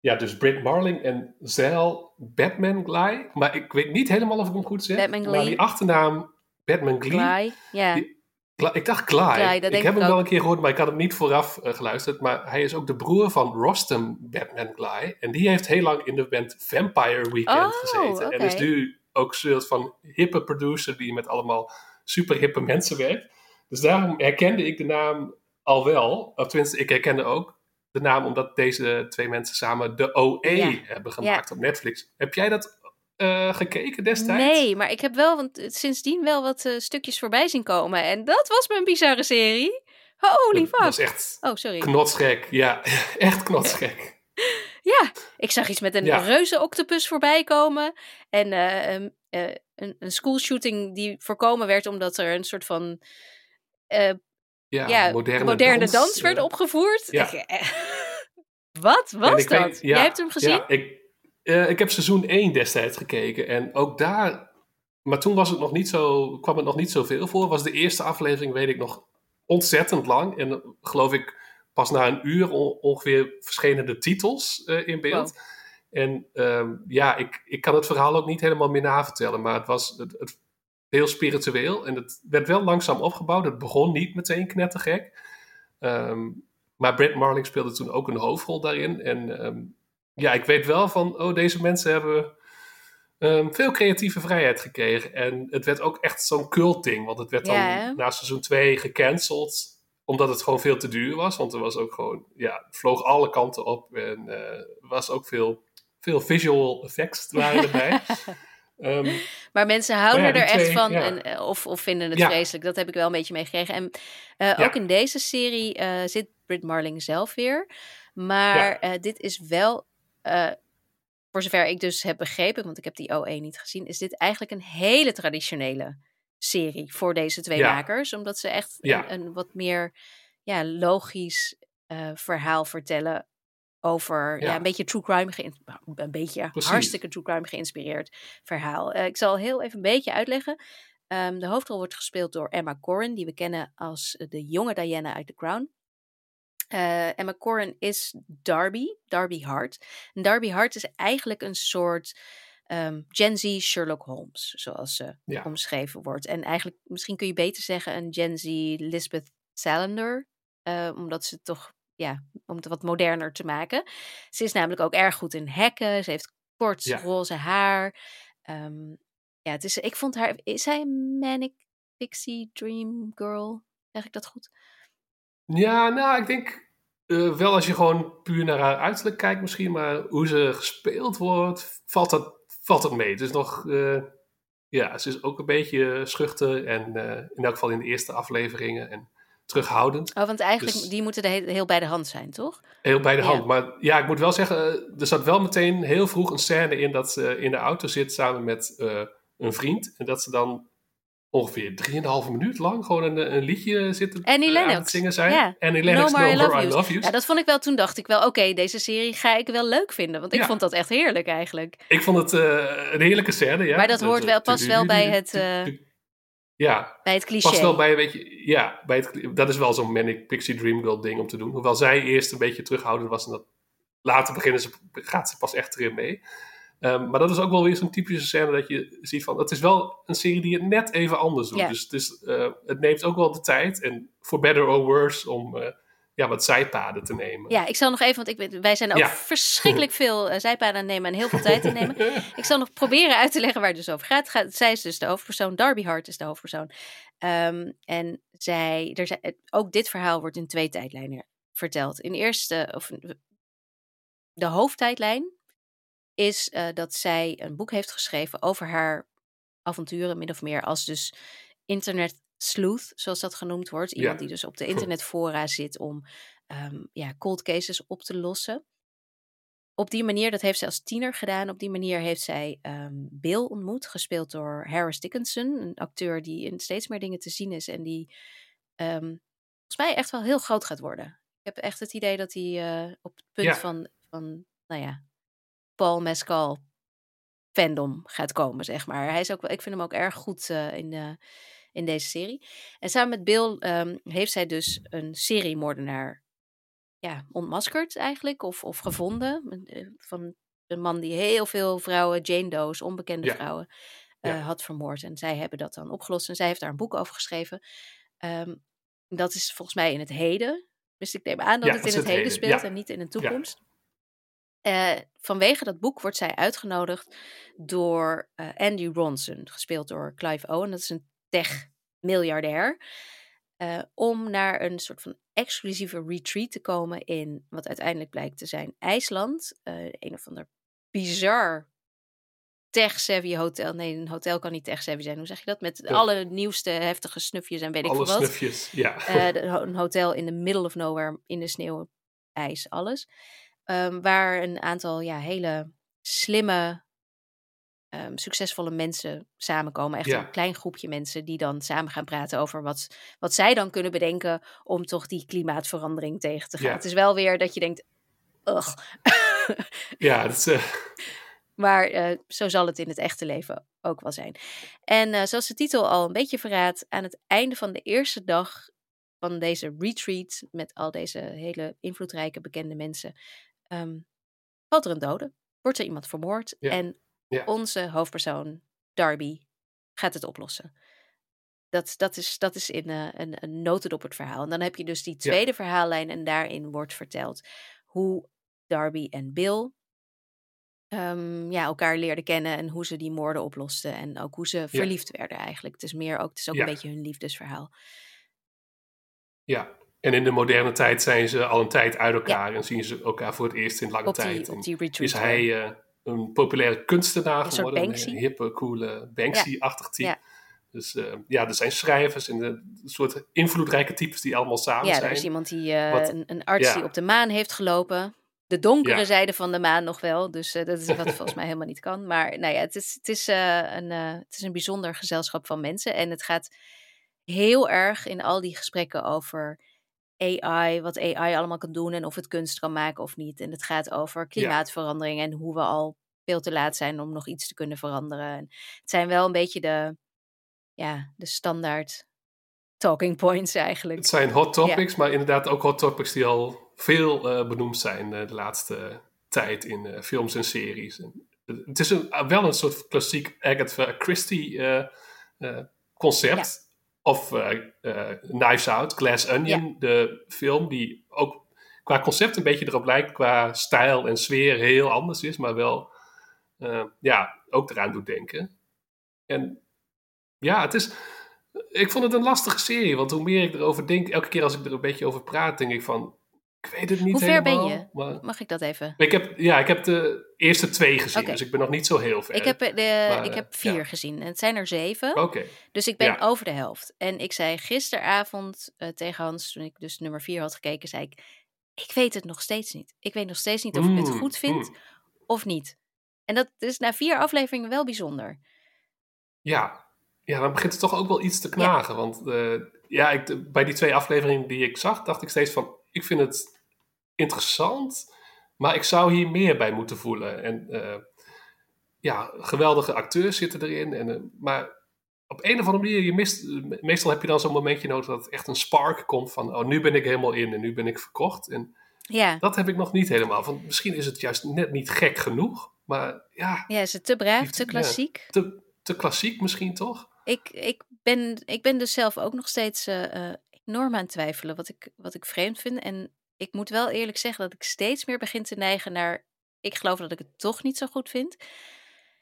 ja, dus Britt Marling en Zeil Batman Gly. Maar ik weet niet helemaal of ik hem goed zeg. Batman Maar die achternaam Batman Glee. Gly, ja. Die- ik dacht Gly. Ik heb ik hem wel een keer gehoord, maar ik had hem niet vooraf eh, geluisterd. Maar hij is ook de broer van Rostam Batman Gly. En die heeft heel lang in de band Vampire Weekend Oh, gezeten. En is nu ook een soort van hippe producer die met allemaal super hippe mensen werkt. Dus daarom herkende ik de naam al wel. Of tenminste, ik herkende ook de naam omdat deze twee mensen samen de OE Ja. hebben gemaakt op Netflix. Heb jij dat eh, gekeken destijds? Nee, maar ik heb wel want, eh, sindsdien wel wat eh, stukjes voorbij zien komen. En dat was mijn bizarre serie. Holy Dat fuck. was echt Oh, sorry. knotsgek. Ja, echt knotsgek. Ja, ik zag iets met een Ja. reuze octopus voorbij komen. En eh, ehm, eh, een, een schoolshooting die voorkomen werd omdat er een soort van Ja, ja, moderne, dans, werd opgevoerd. ja. Ik, wat was dat? weet- Jij hebt hem gezien? Ja, ik, eh, ik heb seizoen 1 destijds gekeken. En ook daar... Maar toen was het nog niet zo, kwam het nog niet zoveel voor. Was de eerste aflevering, weet ik nog, ontzettend lang. En eh, geloof ik, pas na een uur on- ongeveer verschenen de titels eh, in beeld. En ehm, ja, ik, ik kan het verhaal ook niet helemaal meer navertellen. Maar het was het, het heel spiritueel. En het werd wel langzaam opgebouwd. Het begon niet meteen knettergek. Ehm, maar Brett Marling speelde toen ook een hoofdrol daarin. En ehm, ja, ik weet wel van, oh, deze mensen hebben ehm, veel creatieve vrijheid gekregen. En het werd ook echt zo'n culting. Want het werd dan na seizoen 2 gecanceld. Omdat het gewoon veel te duur was. Want er was ook gewoon, ja, het vloog alle kanten op. En er was ook veel, veel visual effects waren erbij. Ehm, Maar mensen houden Maar ja, er echt van ja. en, eh, of, of vinden het Ja. vreselijk. Dat heb ik wel een beetje meegekregen. En eh, ook in deze serie zit Britt Marling zelf weer. Maar dit is wel, eh, voor zover ik dus heb begrepen, want ik heb die OE niet gezien, is dit eigenlijk een hele traditionele serie voor deze twee Ja. makers. Omdat ze echt Ja. een, een wat meer ja, logisch eh, verhaal vertellen over ja. Een beetje true crime, nou, een beetje Precies. hartstikke true crime geïnspireerd verhaal. Eh, ik zal heel even een beetje uitleggen. Ehm, de hoofdrol wordt gespeeld door Emma Corrin, die we kennen als de jonge Diana uit The Crown. Eh, Emma Corrin is Darby, Darby Hart. En Darby Hart is eigenlijk een soort ehm, Gen Z Sherlock Holmes, zoals ze Ja. omschreven wordt. En eigenlijk, misschien kun je beter zeggen, een Gen Z Lisbeth Salander, eh, omdat ze toch, ja, om het wat moderner te maken. Ze is namelijk ook erg goed in hacken. Ze heeft kort Ja. roze haar. Ehm, ja, het is, ik vond haar, is zij een manic pixie dream girl? Zeg ik dat goed? Ja, nou, ik denk eh, wel als je gewoon puur naar haar uiterlijk kijkt misschien, maar hoe ze gespeeld wordt, valt dat, valt dat mee. Het is nog, eh, ja, ze is ook een beetje schuchter en eh, in elk geval in de eerste afleveringen en terughoudend. Oh, want eigenlijk, Dus- die moeten de he- heel bij de hand zijn, toch? Heel bij de Ja. hand. Maar ja, ik moet wel zeggen, eh, er zat wel meteen heel vroeg een scène in dat ze in de auto zit samen met eh, een vriend. En dat ze dan ongeveer 3,5 minuut lang gewoon een, een liedje zitten Annie eh, aan het zingen zijn. Ja. Annie Lennox, No No I Love I Yous. Love You. Ja, dat vond ik wel. Toen dacht ik wel, oké, deze serie ga ik wel leuk vinden. Want ik Ja. vond dat echt heerlijk eigenlijk. Ik vond het eh, een heerlijke scène, ja. Maar dat hoort wel- past wel bij het, eh, Ja, Bij het cliché. past wel bij een beetje... Ja, bij het, dat is wel zo'n Manic Pixie Dream Girl ding om te doen. Hoewel zij eerst een beetje terughoudend was en dat later beginnen ze, gaat ze pas echt erin mee. Ehm, maar dat is ook wel weer zo'n typische scène dat je ziet van... Het is wel een serie die het net even anders doet. Dus het, is, eh, het neemt ook wel de tijd. En for better or worse om eh, ja, wat zijpaden te nemen. Ja, ik zal nog even, want ik ben, wij zijn ook Ja. verschrikkelijk veel uh, zijpaden aan het nemen en heel veel tijd te nemen. ik zal nog proberen uit te leggen waar het dus over gaat. gaat. Zij is dus de hoofdpersoon, Darby Hart is de hoofdpersoon. Um, en zij, er zijn, ook dit verhaal wordt in twee tijdlijnen verteld. In eerste, of de hoofdtijdlijn is uh, dat zij een boek heeft geschreven over haar avonturen, min of meer als dus internet sleuth, zoals dat genoemd wordt. Iemand ja. die dus op de internetfora zit om um, ja, cold cases op te lossen. Op die manier, dat heeft zij als tiener gedaan. Op die manier heeft zij um, Bill ontmoet, gespeeld door Harris Dickinson, een acteur die in steeds meer dingen te zien is en die um, volgens mij echt wel heel groot gaat worden. Ik heb echt het idee dat hij uh, op het punt ja. van, van, nou ja, Paul Mescal fandom gaat komen, zeg maar. Hij is ook, ik vind hem ook erg goed uh, in, uh, in deze serie. En samen met Bill um, heeft zij dus een seriemoordenaar ja, ontmaskerd eigenlijk, of, of gevonden. Van een man die heel veel vrouwen, Jane Doe's, onbekende ja. vrouwen, uh, ja. had vermoord. En zij hebben dat dan opgelost en zij heeft daar een boek over geschreven. Um, dat is volgens mij in het heden. Dus ik neem aan dat ja, het in het, het heden heden. speelt en niet in de toekomst. Uh, vanwege dat boek wordt zij uitgenodigd door uh, Andy Ronson, gespeeld door Clive Owen. Dat is een tech-miljardair. Uh, om naar een soort van exclusieve retreat te komen in wat uiteindelijk blijkt te zijn IJsland. een of ander bizar tech-savvy hotel. Nee, een hotel kan niet tech-savvy zijn. Hoe zeg je dat? Met ja. alle nieuwste heftige snufjes en weet ik alle veel wat. snufjes, ja. een hotel in the middle of nowhere, in de sneeuw, ijs, alles. Um, waar een aantal ja, hele slimme, um, succesvolle mensen samenkomen. Echt ja. een klein groepje mensen die dan samen gaan praten over wat, wat zij dan kunnen bedenken om toch die klimaatverandering tegen te gaan. Ja. Het is wel weer dat je denkt, ugh. ja, dat is... Uh... Maar uh, zo zal het in het echte leven ook wel zijn. En uh, zoals de titel al een beetje verraadt, aan het einde van de eerste dag van deze retreat met al deze hele invloedrijke bekende mensen, um, valt er een dode. Wordt er iemand vermoord ja. en ja. onze hoofdpersoon, Darby, gaat het oplossen. Dat, dat, is, dat is in uh, een, een notendop het verhaal. En dan heb je dus die tweede ja. verhaallijn en daarin wordt verteld hoe Darby en Bill um, ja, elkaar leerden kennen en hoe ze die moorden oplosten en ook hoe ze verliefd werden eigenlijk. Het is meer ook, het is ook een beetje hun liefdesverhaal. Ja, en in de moderne tijd zijn ze al een tijd uit elkaar ja. en zien ze elkaar voor het eerst in lange op die, tijd. Op die retreat, is hij uh, een populaire kunstenaar een geworden, een hippe, coole Banksy-achtig type. Ja. Dus uh, ja, er zijn schrijvers en een soort invloedrijke types die allemaal samen ja, zijn. Ja, er is iemand die, uh, wat, een, een, arts die op de maan heeft gelopen. De donkere zijde van de maan nog wel, dus dat is wat volgens mij helemaal niet kan. Maar nou ja, het is, het, is, een, het is een bijzonder gezelschap van mensen en het gaat heel erg in al die gesprekken over AI, wat AI allemaal kan doen en of het kunst kan maken of niet. En het gaat over klimaatverandering en hoe we al veel te laat zijn om nog iets te kunnen veranderen. En het zijn wel een beetje de, ja, de standaard talking points eigenlijk. Het zijn hot topics, maar inderdaad ook hot topics die al veel uh, benoemd zijn uh, de laatste tijd in uh, films en series. En, het is een, wel een soort klassiek Agatha Christie concept. Ja. Of Knives Out, Glass Onion, ja. de film die ook qua concept een beetje erop lijkt, qua stijl en sfeer heel anders is, maar wel ja, ook eraan doet denken. En ja, het is ik vond het een lastige serie, want hoe meer ik erover denk, elke keer als ik er een beetje over praat, denk ik van, ik weet het niet Hoe ver helemaal, ben je? Maar... Mag ik dat even? Ik heb, ja, ik heb de eerste twee gezien, okay. dus ik ben nog niet zo heel ver. Ik heb, de, maar, ik heb vier ja. gezien en het zijn er zeven. Oké. Okay. Dus ik ben Ja. over de helft. En ik zei gisteravond uh, tegen Hans, toen ik dus nummer vier had gekeken, zei ik, ik weet het nog steeds niet. Ik weet nog steeds niet of ik het Mm, goed vind mm. of niet. En dat is na vier afleveringen wel bijzonder. Ja. ja, dan begint het toch ook wel iets te knagen. Want eh, ja, ik, bij die twee afleveringen die ik zag, dacht ik steeds van, ik vind het interessant, maar ik zou hier meer bij moeten voelen. En eh, ja, geweldige acteurs zitten erin. En, eh, maar op een of andere manier, je mist, meestal heb je dan zo'n momentje nodig dat echt een spark komt van, oh, nu ben ik helemaal in en nu ben ik verkocht. En Ja, dat heb ik nog niet helemaal. Want misschien is het juist net niet gek genoeg, maar ja, ja is het te braaf, te ja. klassiek? te, te klassiek misschien toch? Ik, ik, ben, ik ben dus zelf ook nog steeds eh, enorm aan het twijfelen wat ik, wat ik vreemd vind. En ik moet wel eerlijk zeggen dat ik steeds meer begin te neigen naar... Ik geloof dat ik het toch niet zo goed vind.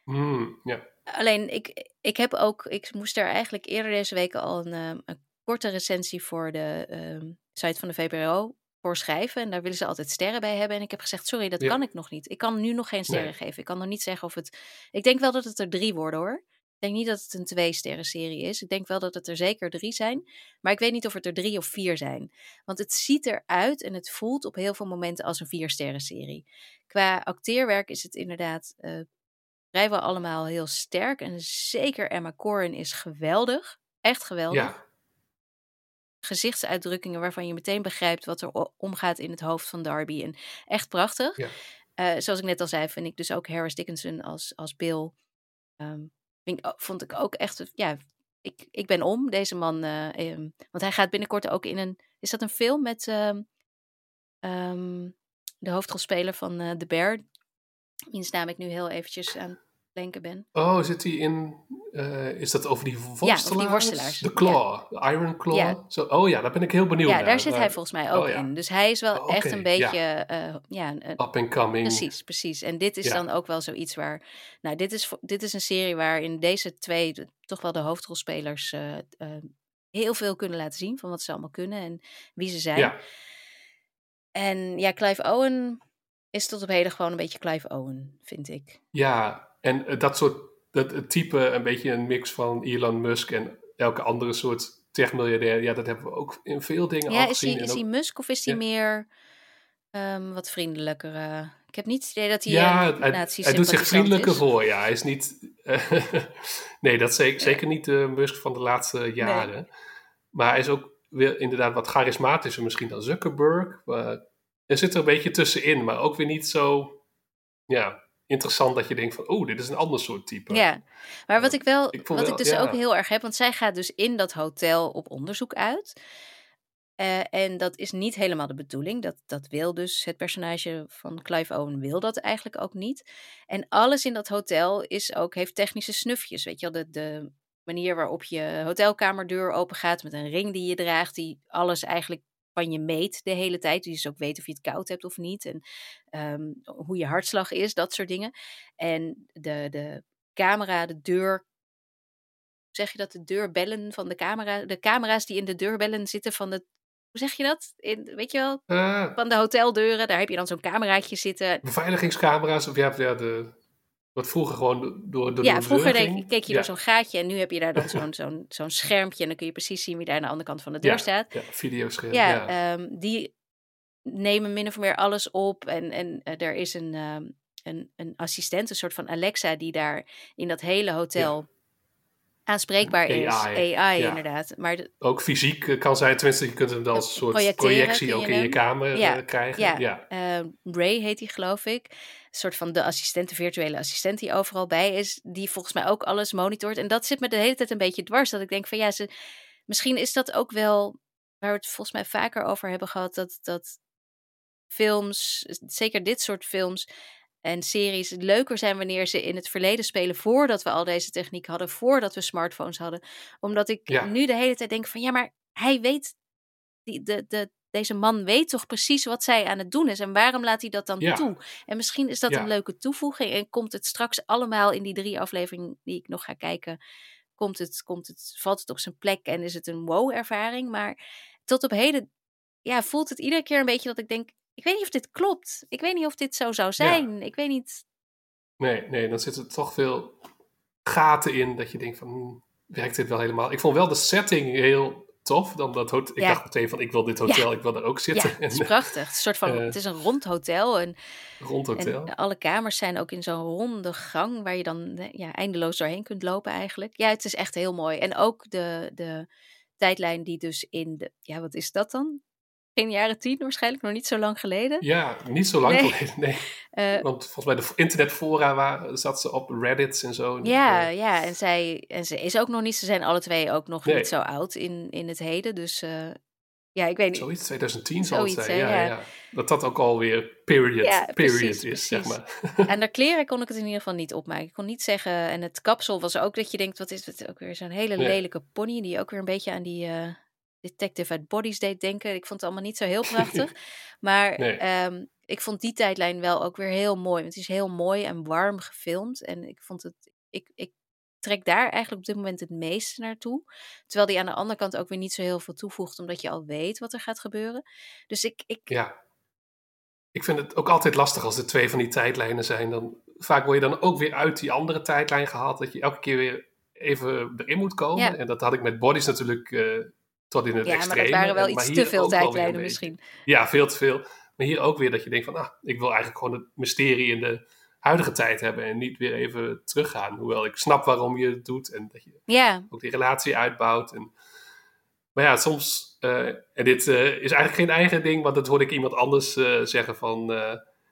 Hmm. Alleen, ik, ik heb ook... Ik moest daar eigenlijk eerder deze week al een, eh, een korte recensie voor de ehm, site van de VPRO voor schrijven. En daar willen ze altijd sterren bij hebben. En ik heb gezegd, sorry, dat kan ik nog niet. Ik kan nu nog geen sterren Nee. geven. Ik kan nog niet zeggen of het... Ik denk wel dat het er drie worden, hoor. Ik denk niet dat het een twee-sterren serie is. Ik denk wel dat het er zeker drie zijn. Maar ik weet niet of het er drie of vier zijn. Want het ziet eruit en het voelt op heel veel momenten als een vier-sterren serie. Qua acteerwerk is het inderdaad eh, vrijwel allemaal heel sterk. En zeker Emma Corrin is geweldig. Echt geweldig ja. gezichtsuitdrukkingen waarvan je meteen begrijpt wat er omgaat in het hoofd van Darby. En echt prachtig. Ja. Eh, zoals ik net al zei, vind ik dus ook Harris Dickinson als, als Bill. ehm, vond ik ook echt. Ja, ik, ik ben om deze man. eh, ehm, want hij gaat binnenkort ook in een. Is dat een film met ehm, ehm, de hoofdrolspeler van eh The Bear? Wiens naam ik nu heel eventjes aan denken ben. Oh, zit hij in. eh, is dat over die worstelaars? over die worstelaars, De Claw, de Iron Claw. Ja. Zo, oh ja, daar ben ik heel benieuwd Ja, naar. daar zit hij volgens mij ook oh ja. in. Dus hij is wel Oh, echt een ja. beetje. eh, ja, Up and coming. Precies, precies. En dit is Ja. dan ook wel zoiets waar. Nou, dit is, dit is een serie waarin deze twee, de- toch wel de hoofdrolspelers, eh, heel veel kunnen laten zien van wat ze allemaal kunnen en wie ze zijn. Ja, En ja, Clive Owen is tot op heden gewoon een beetje Clive Owen, vind ik. ja, en eh, dat soort. Dat, het type, een beetje een mix van Elon Musk en elke andere soort techmiljardair. Ja, dat hebben we ook in veel dingen Ja, al is gezien. hij, en is ook- hij Musk of is hij meer ehm, wat vriendelijker? eh? ik heb niet het idee dat hij ja, een hij, hij doet zich vriendelijker is. voor. Ja, hij is niet. nee, dat is zeker, zeker niet de Musk van de laatste jaren. Maar hij is ook weer inderdaad wat charismatischer misschien dan Zuckerberg. Er zit er een beetje tussenin, maar ook weer niet zo. Ja, interessant dat je denkt van, oh, dit is een ander soort type. Ja, maar wat ik wel, Ik wat wel- ik dus ja. ook heel erg heb, want zij gaat dus in dat hotel op onderzoek uit. Eh, en dat is niet helemaal de bedoeling. Dat, dat wil dus het personage van Clive Owen wil dat eigenlijk ook niet. En alles in dat hotel is ook, heeft technische snufjes. Weet je wel, de, de manier waarop je hotelkamerdeur open gaat met een ring die je draagt, die alles eigenlijk van je meet de hele tijd. Die dus ook weet of je het koud hebt of niet. En ehm, hoe je hartslag is, dat soort dingen. En de, de camera, de deur. Zeg je dat? De deurbellen van de camera. De camera's die in de deurbellen zitten van de. Hoe zeg je dat? In, weet je wel? Eh, Van de hoteldeuren. Daar heb je dan zo'n cameraatje zitten. beveiligingscamera's, of ja, ja, de, wat vroeger gewoon door, door de Ja, vroeger keek je ja. door zo'n gaatje. En nu heb je daar dan zo'n zo'n zo'n schermpje. En dan kun je precies zien wie daar aan de andere kant van de deur ja, staat. Ja, videoscherm. Ja, Ja, ehm, die nemen min of meer alles op. En, en eh, er is een, ehm, een, een assistent, een soort van Alexa, die daar in dat hele hotel aanspreekbaar is. AI, ja. inderdaad. Maar de- Ook fysiek eh, kan zijn, tenminste, je kunt hem dan als een soort projectie ook in je kamer Ja, eh, krijgen. ja. Ja. eh, Ray heet die, geloof ik. Een soort van de assistent, de virtuele assistent die overal bij is. Die volgens mij ook alles monitort. En dat zit me de hele tijd een beetje dwars. Dat ik denk van ja, ze, misschien is dat ook wel waar we het volgens mij vaker over hebben gehad. Dat, dat films, zeker dit soort films en series, leuker zijn wanneer ze in het verleden spelen. Voordat we al deze techniek hadden. Voordat we smartphones hadden. Omdat ik Ja. nu de hele tijd denk van ja, maar hij weet die, de, de, deze man weet toch precies wat zij aan het doen is. En waarom laat hij dat dan Ja. toe? En misschien is dat Ja. een leuke toevoeging. En komt het straks allemaal in die drie afleveringen die ik nog ga kijken. Komt het, komt het, valt het op zijn plek en is het een wow-ervaring? Maar tot op heden ja, voelt het iedere keer een beetje dat ik denk... Ik weet niet of dit klopt. Ik weet niet of dit zo zou zijn. Ik weet niet... Nee, nee, dan zitten er toch veel gaten in dat je denkt van, hmm, werkt dit wel helemaal? Ik vond wel de setting heel tof. Dan dat hot- ik Ja. dacht meteen van, ik wil dit hotel, ik wil daar ook Ja, zitten. het is prachtig. Het is, een soort van, eh, het is een rond hotel. En rond hotel. En alle kamers zijn ook in zo'n ronde gang waar je dan ja, eindeloos doorheen kunt lopen eigenlijk. Ja, het is echt heel mooi. En ook de, de tijdlijn die dus in de, ja wat is dat dan? Geen jaren tien waarschijnlijk, nog niet zo lang geleden. Ja, niet zo lang Nee. geleden, nee. Eh, Want volgens mij de internetfora waar, zat ze op Reddit en zo. ja, Eh, ja, en zij en ze is ook nog niet, ze zijn alle twee ook nog Nee. niet zo oud in, in het heden. Dus eh, ja, ik weet niet. Zoiets, 2010 zal het zijn. Ja, ja. ja. Dat dat ook alweer period, Ja, period precies, is, zeg maar. Aan de kleren kon ik het in ieder geval niet opmaken. Ik kon niet zeggen. En het kapsel was ook dat je denkt: wat is het ook weer? Zo'n hele lelijke pony. Die ook weer een beetje aan die detective uit Bodies deed denken. Ik vond het allemaal niet zo heel prachtig. maar Nee. ehm, ik vond die tijdlijn wel ook weer heel mooi. Want het is heel mooi en warm gefilmd. En ik vond het. Ik, ik trek daar eigenlijk op dit moment het meeste naartoe. Terwijl die aan de andere kant ook weer niet zo heel veel toevoegt. Omdat je al weet wat er gaat gebeuren. Dus ik. ik Ja. Ik vind het ook altijd lastig als er twee van die tijdlijnen zijn. Dan, vaak word je dan ook weer uit die andere tijdlijn gehaald. Dat je elke keer weer even erin moet komen. Ja. En dat had ik met Bodies natuurlijk eh, tot in het ja, maar dat waren wel En- iets te veel tijdlijnen misschien. Ja, veel te veel. Maar hier ook weer dat je denkt van, ah, ik wil eigenlijk gewoon het mysterie in de huidige tijd hebben en niet weer even teruggaan. Hoewel ik snap waarom je het doet en dat je Ja, ook die relatie uitbouwt. En, maar ja, soms, eh, en dit eh, is eigenlijk geen eigen ding, want dat hoorde ik iemand anders eh, zeggen van,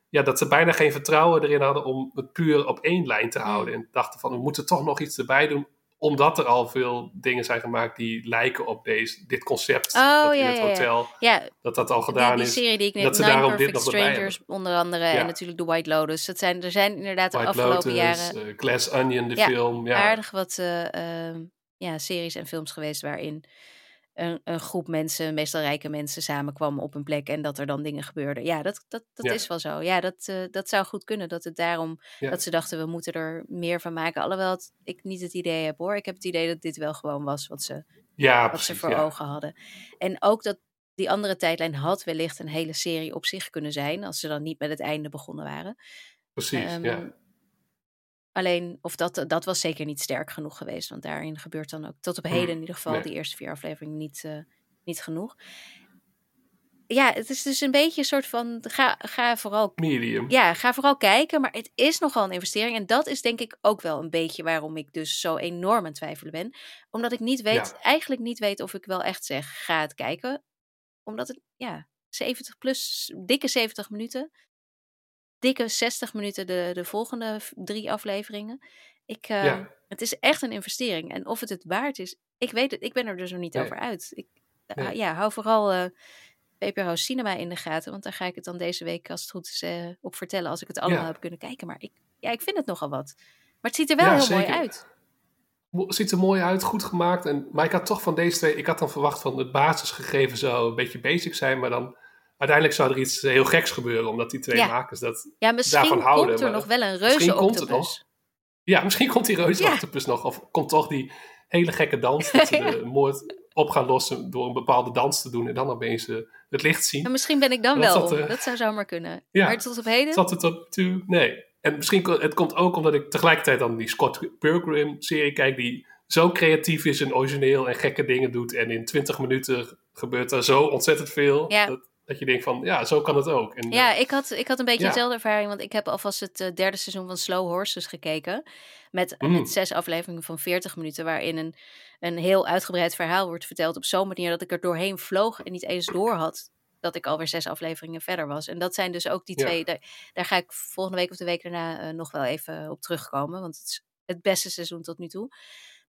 ja, dat ze bijna geen vertrouwen erin hadden om het puur op één lijn te houden. En dachten van, we moeten toch nog iets erbij doen, omdat er al veel dingen zijn gemaakt die lijken op deze, dit concept. Oh, dat in ja, het hotel, ja dat dat al gedaan die, die is. serie die ik net, dat ze Nine daarom dit Perfect nog erbij Strangers onder andere en natuurlijk The White Lotus. Dat zijn, er zijn inderdaad de afgelopen Lotus, jaren eh, Glass Onion, de film. Ja, aardig wat eh, ehm, ja, series en films geweest waarin een, een groep mensen, meestal rijke mensen, samenkwam op een plek en dat er dan dingen gebeurden. Ja, dat, dat, dat Ja. is wel zo. Ja, dat, eh, dat zou goed kunnen. Dat het daarom Ja. dat ze dachten we moeten er meer van maken. Alhoewel het, ik niet het idee heb hoor. Ik heb het idee dat dit wel gewoon was wat ze ja wat precies. ze voor ogen hadden. En ook dat die andere tijdlijn had wellicht een hele serie op zich kunnen zijn, als ze dan niet met het einde begonnen waren. Precies, Ehm, ja. Alleen, of dat, dat was zeker niet sterk genoeg geweest, want daarin gebeurt dan ook tot op heden in ieder geval nee. die eerste vier afleveringen niet, eh, niet genoeg. Ja, het is dus een beetje een soort van, ga, ga vooral Medium. ja, ga vooral kijken, maar het is nogal een investering. En dat is denk ik ook wel een beetje waarom ik dus zo enorm aan het twijfelen ben. Omdat ik niet weet, Ja. eigenlijk niet weet of ik wel echt zeg, ga het kijken. Omdat het, ja, 70 plus, dikke 70 minuten. Dikke 60 minuten de, de volgende drie afleveringen. Ik, eh, Ja. Het is echt een investering. En of het het waard is, ik weet het, ik ben er dus nog niet Nee. over uit. Ik, Nee. ja, hou vooral eh VPRO Cinema in de gaten. Want daar ga ik het dan deze week, als het goed is, eh, op vertellen. Als ik het allemaal Ja. heb kunnen kijken. Maar ik, ja, ik vind het nogal wat. Maar het ziet er wel Ja, heel zeker. mooi uit. Ziet er mooi uit, goed gemaakt. En, maar ik had toch van deze twee, ik had dan verwacht van het basisgegeven zou een beetje basic zijn. Maar dan uiteindelijk zou er iets heel geks gebeuren, omdat die twee Ja. makers dat... Ja, misschien daarvan houden, komt er maar nog wel een misschien reuze komt het octopus. Ja, misschien komt die reuze octopus nog. Of komt toch die hele gekke dans, dat ze de moord op gaan lossen door een bepaalde dans te doen. En dan opeens eh, het licht zien. En misschien ben ik dan Dat wel dat, eh, Dat zou zomaar kunnen. ja. Maar tot op heden? Zat het op toe? Nee. En misschien het komt ook omdat ik tegelijkertijd dan die Scott Pilgrim serie kijk, die zo creatief is en origineel en gekke dingen doet. En in 20 minuten gebeurt er zo ontzettend veel. Ja. Dat, Dat je denkt van, ja, zo kan het ook. En, Ja, eh, ik had, ik had een beetje Ja. dezelfde ervaring, want ik heb alvast het eh, derde seizoen van Slow Horses gekeken. Met, Mm. met zes afleveringen van 40 minuten, waarin een, een heel uitgebreid verhaal wordt verteld op zo'n manier dat ik er doorheen vloog en niet eens door had dat ik alweer zes afleveringen verder was. En dat zijn dus ook die Ja. twee, daar, daar ga ik volgende week of de week daarna eh, nog wel even op terugkomen, want het is het beste seizoen tot nu toe.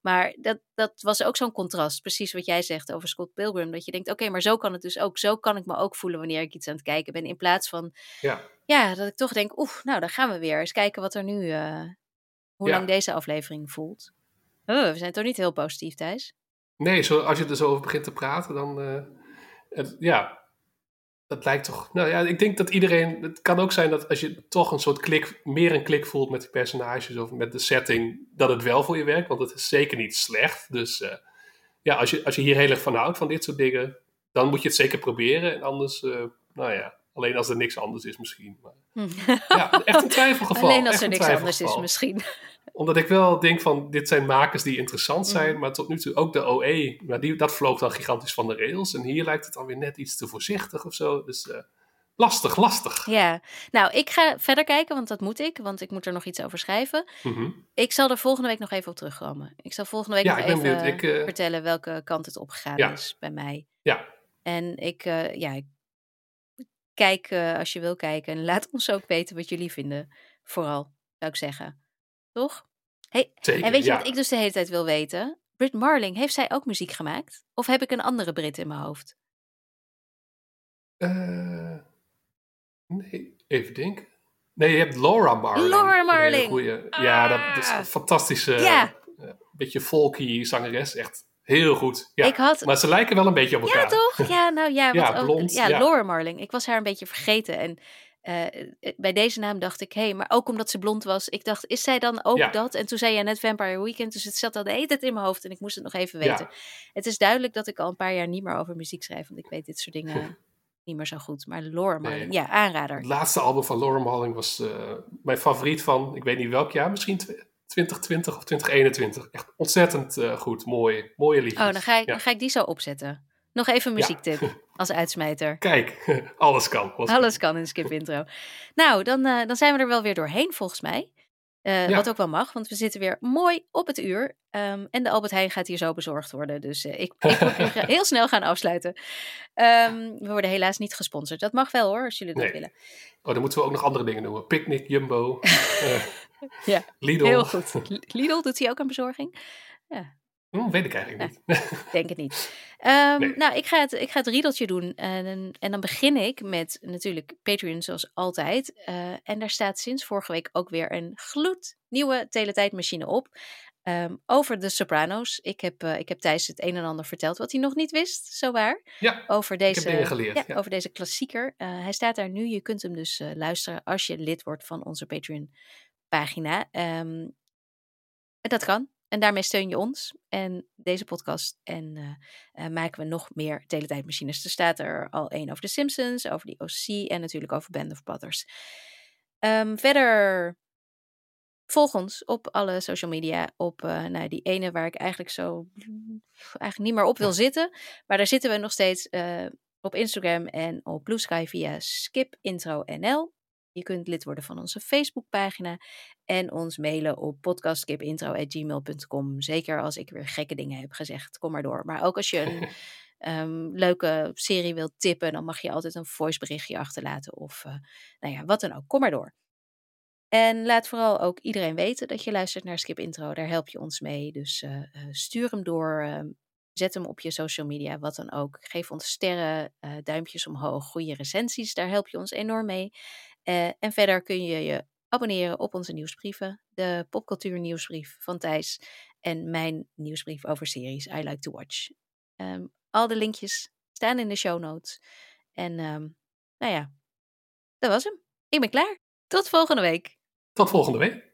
Maar dat, dat was ook zo'n contrast, precies wat jij zegt over Scott Pilgrim. Dat je denkt, oké, maar zo kan het dus ook. Zo kan ik me ook voelen wanneer ik iets aan het kijken ben. In plaats van, ja. ja, dat ik toch denk, oeh, nou, daar gaan we weer. Eens kijken wat er nu, eh, hoe Ja. lang deze aflevering voelt. Oh, we zijn toch niet heel positief, Thijs? Nee, zo, als je er zo over begint te praten, dan. eh, het, ja, dat lijkt toch. Nou ja, ik denk dat iedereen. Het kan ook zijn dat als je toch een soort klik. meer een klik voelt met die personages of met de setting. dat het wel voor je werkt, want het is zeker niet slecht. Dus eh, ja, als je, als je hier heel erg van houdt, van dit soort dingen. dan moet je het zeker proberen. En anders, eh, nou ja, alleen als er niks anders is misschien. Maar, ja, echt een twijfelgeval. Alleen als er niks anders is misschien. Omdat ik wel denk van, dit zijn makers die interessant zijn, Mhm. maar tot nu toe ook de OE, maar die, dat vloog dan gigantisch van de rails. En hier lijkt het dan weer net iets te voorzichtig of zo. Dus eh, lastig, lastig. Ja, nou, ik ga verder kijken, want dat moet ik. Want ik moet er nog iets over schrijven. Mhm. Ik zal er volgende week nog even op terugkomen. Ik zal volgende week Ja, nog even. Ik, eh, vertellen welke kant het opgegaan Ja. is bij mij. Ja, En ik, eh, ja, ik kijk eh, als je wil kijken. En laat ons ook weten wat jullie vinden. Vooral, zou ik zeggen. Toch? Hey, zeker. en weet je ja. wat ik dus de hele tijd wil weten? Brit Marling, heeft zij ook muziek gemaakt? Of heb ik een andere Brit in mijn hoofd? Eh, nee, even denken. Nee, je hebt Laura Marling. Laura Marling. goeie- ja, dat, dat is Ah. een fantastische, Ja. eh, beetje folky zangeres. Echt heel goed. Ja. Ik had- Maar ze lijken wel een beetje op elkaar. Ja, toch? Ja, nou ja. Ja, wat ook- blond, ja, ja. Laura Marling. Ik was haar een beetje vergeten. En eh, bij deze naam dacht ik, hé, hey, maar ook omdat ze blond was. Ik dacht, is zij dan ook Ja. dat? En toen zei jij net Vampire Weekend, dus het zat al de hele tijd in mijn hoofd. En ik moest het nog even Ja. weten. Het is duidelijk dat ik al een paar jaar niet meer over muziek schrijf. Want ik weet dit soort dingen niet meer zo goed. Maar Laura Marling, ja, aanrader. Het laatste album van Laura Marling was eh, mijn favoriet van, ik weet niet welk jaar, misschien tw- 2020 of 2021. Echt ontzettend eh, goed, mooi, mooie liedjes. Oh, dan ga, ik, Ja. dan ga ik die zo opzetten. Nog even een Ja. muziektip als uitsmijter. Kijk, alles kan. Alles kan. Alles kan in Skip Intro. Nou, dan, eh, dan zijn we er wel weer doorheen volgens mij. Eh, Ja. Wat ook wel mag, want we zitten weer mooi op het uur. Ehm, en de Albert Heijn gaat hier zo bezorgd worden. Dus eh, ik, ik moet nu ga- heel snel gaan afsluiten. Ehm, we worden helaas niet gesponsord. Dat mag wel hoor, als jullie dat Nee. willen. Oh, dan moeten we ook nog andere dingen noemen. Picnic, Jumbo, Ja, Lidl. heel goed. Lidl doet hij ook aan bezorging? Hm, weet ik eigenlijk niet. Ik denk het niet. Ehm, Nee. Nou, ik ga, het, ik ga het riedeltje doen. En, en dan begin ik met natuurlijk Patreon zoals altijd. Eh, en daar staat sinds vorige week ook weer een gloednieuwe teletijdmachine op. Ehm, over de Sopranos. Ik heb, eh, ik heb Thijs het een en ander verteld wat hij nog niet wist, zo waar. Ja, Over deze, heb dingen geleerd, Ja, ja. Over deze klassieker. Eh, hij staat daar nu. Je kunt hem dus luisteren als je lid wordt van onze Patreon-pagina. Ehm, en dat kan. En daarmee steun je ons en deze podcast. En eh, eh, maken we nog meer teletijdmachines. Er staat er al één over de Simpsons, over die OC en natuurlijk over Band of Brothers. Ehm, verder volg ons op alle social media. Op eh, nou, die ene waar ik eigenlijk zo eigenlijk niet meer op wil zitten. Maar daar zitten we nog steeds op Instagram en op Blue Sky via skipintro.nl. Je kunt lid worden van onze Facebookpagina en ons mailen op podcastskipintro.gmail.com. Zeker als ik weer gekke dingen heb gezegd, kom maar door. Maar ook als je een ehm, leuke serie wilt tippen, dan mag je altijd een voiceberichtje achterlaten of eh, nou ja, wat dan ook. Kom maar door. En laat vooral ook iedereen weten dat je luistert naar Skip Intro. Daar help je ons mee. Dus eh, eh, stuur hem door. ehm, zet hem op je social media, wat dan ook. Geef ons sterren, duimpjes omhoog, goede recensies. Daar help je ons enorm mee. En verder kun je je abonneren op onze nieuwsbrieven. De popcultuur nieuwsbrief van Thijs. En mijn nieuwsbrief over series I Like to Watch. Ehm, al de linkjes staan in de show notes. En ehm, nou ja, dat was hem. Ik ben klaar. Tot volgende week. Tot volgende week.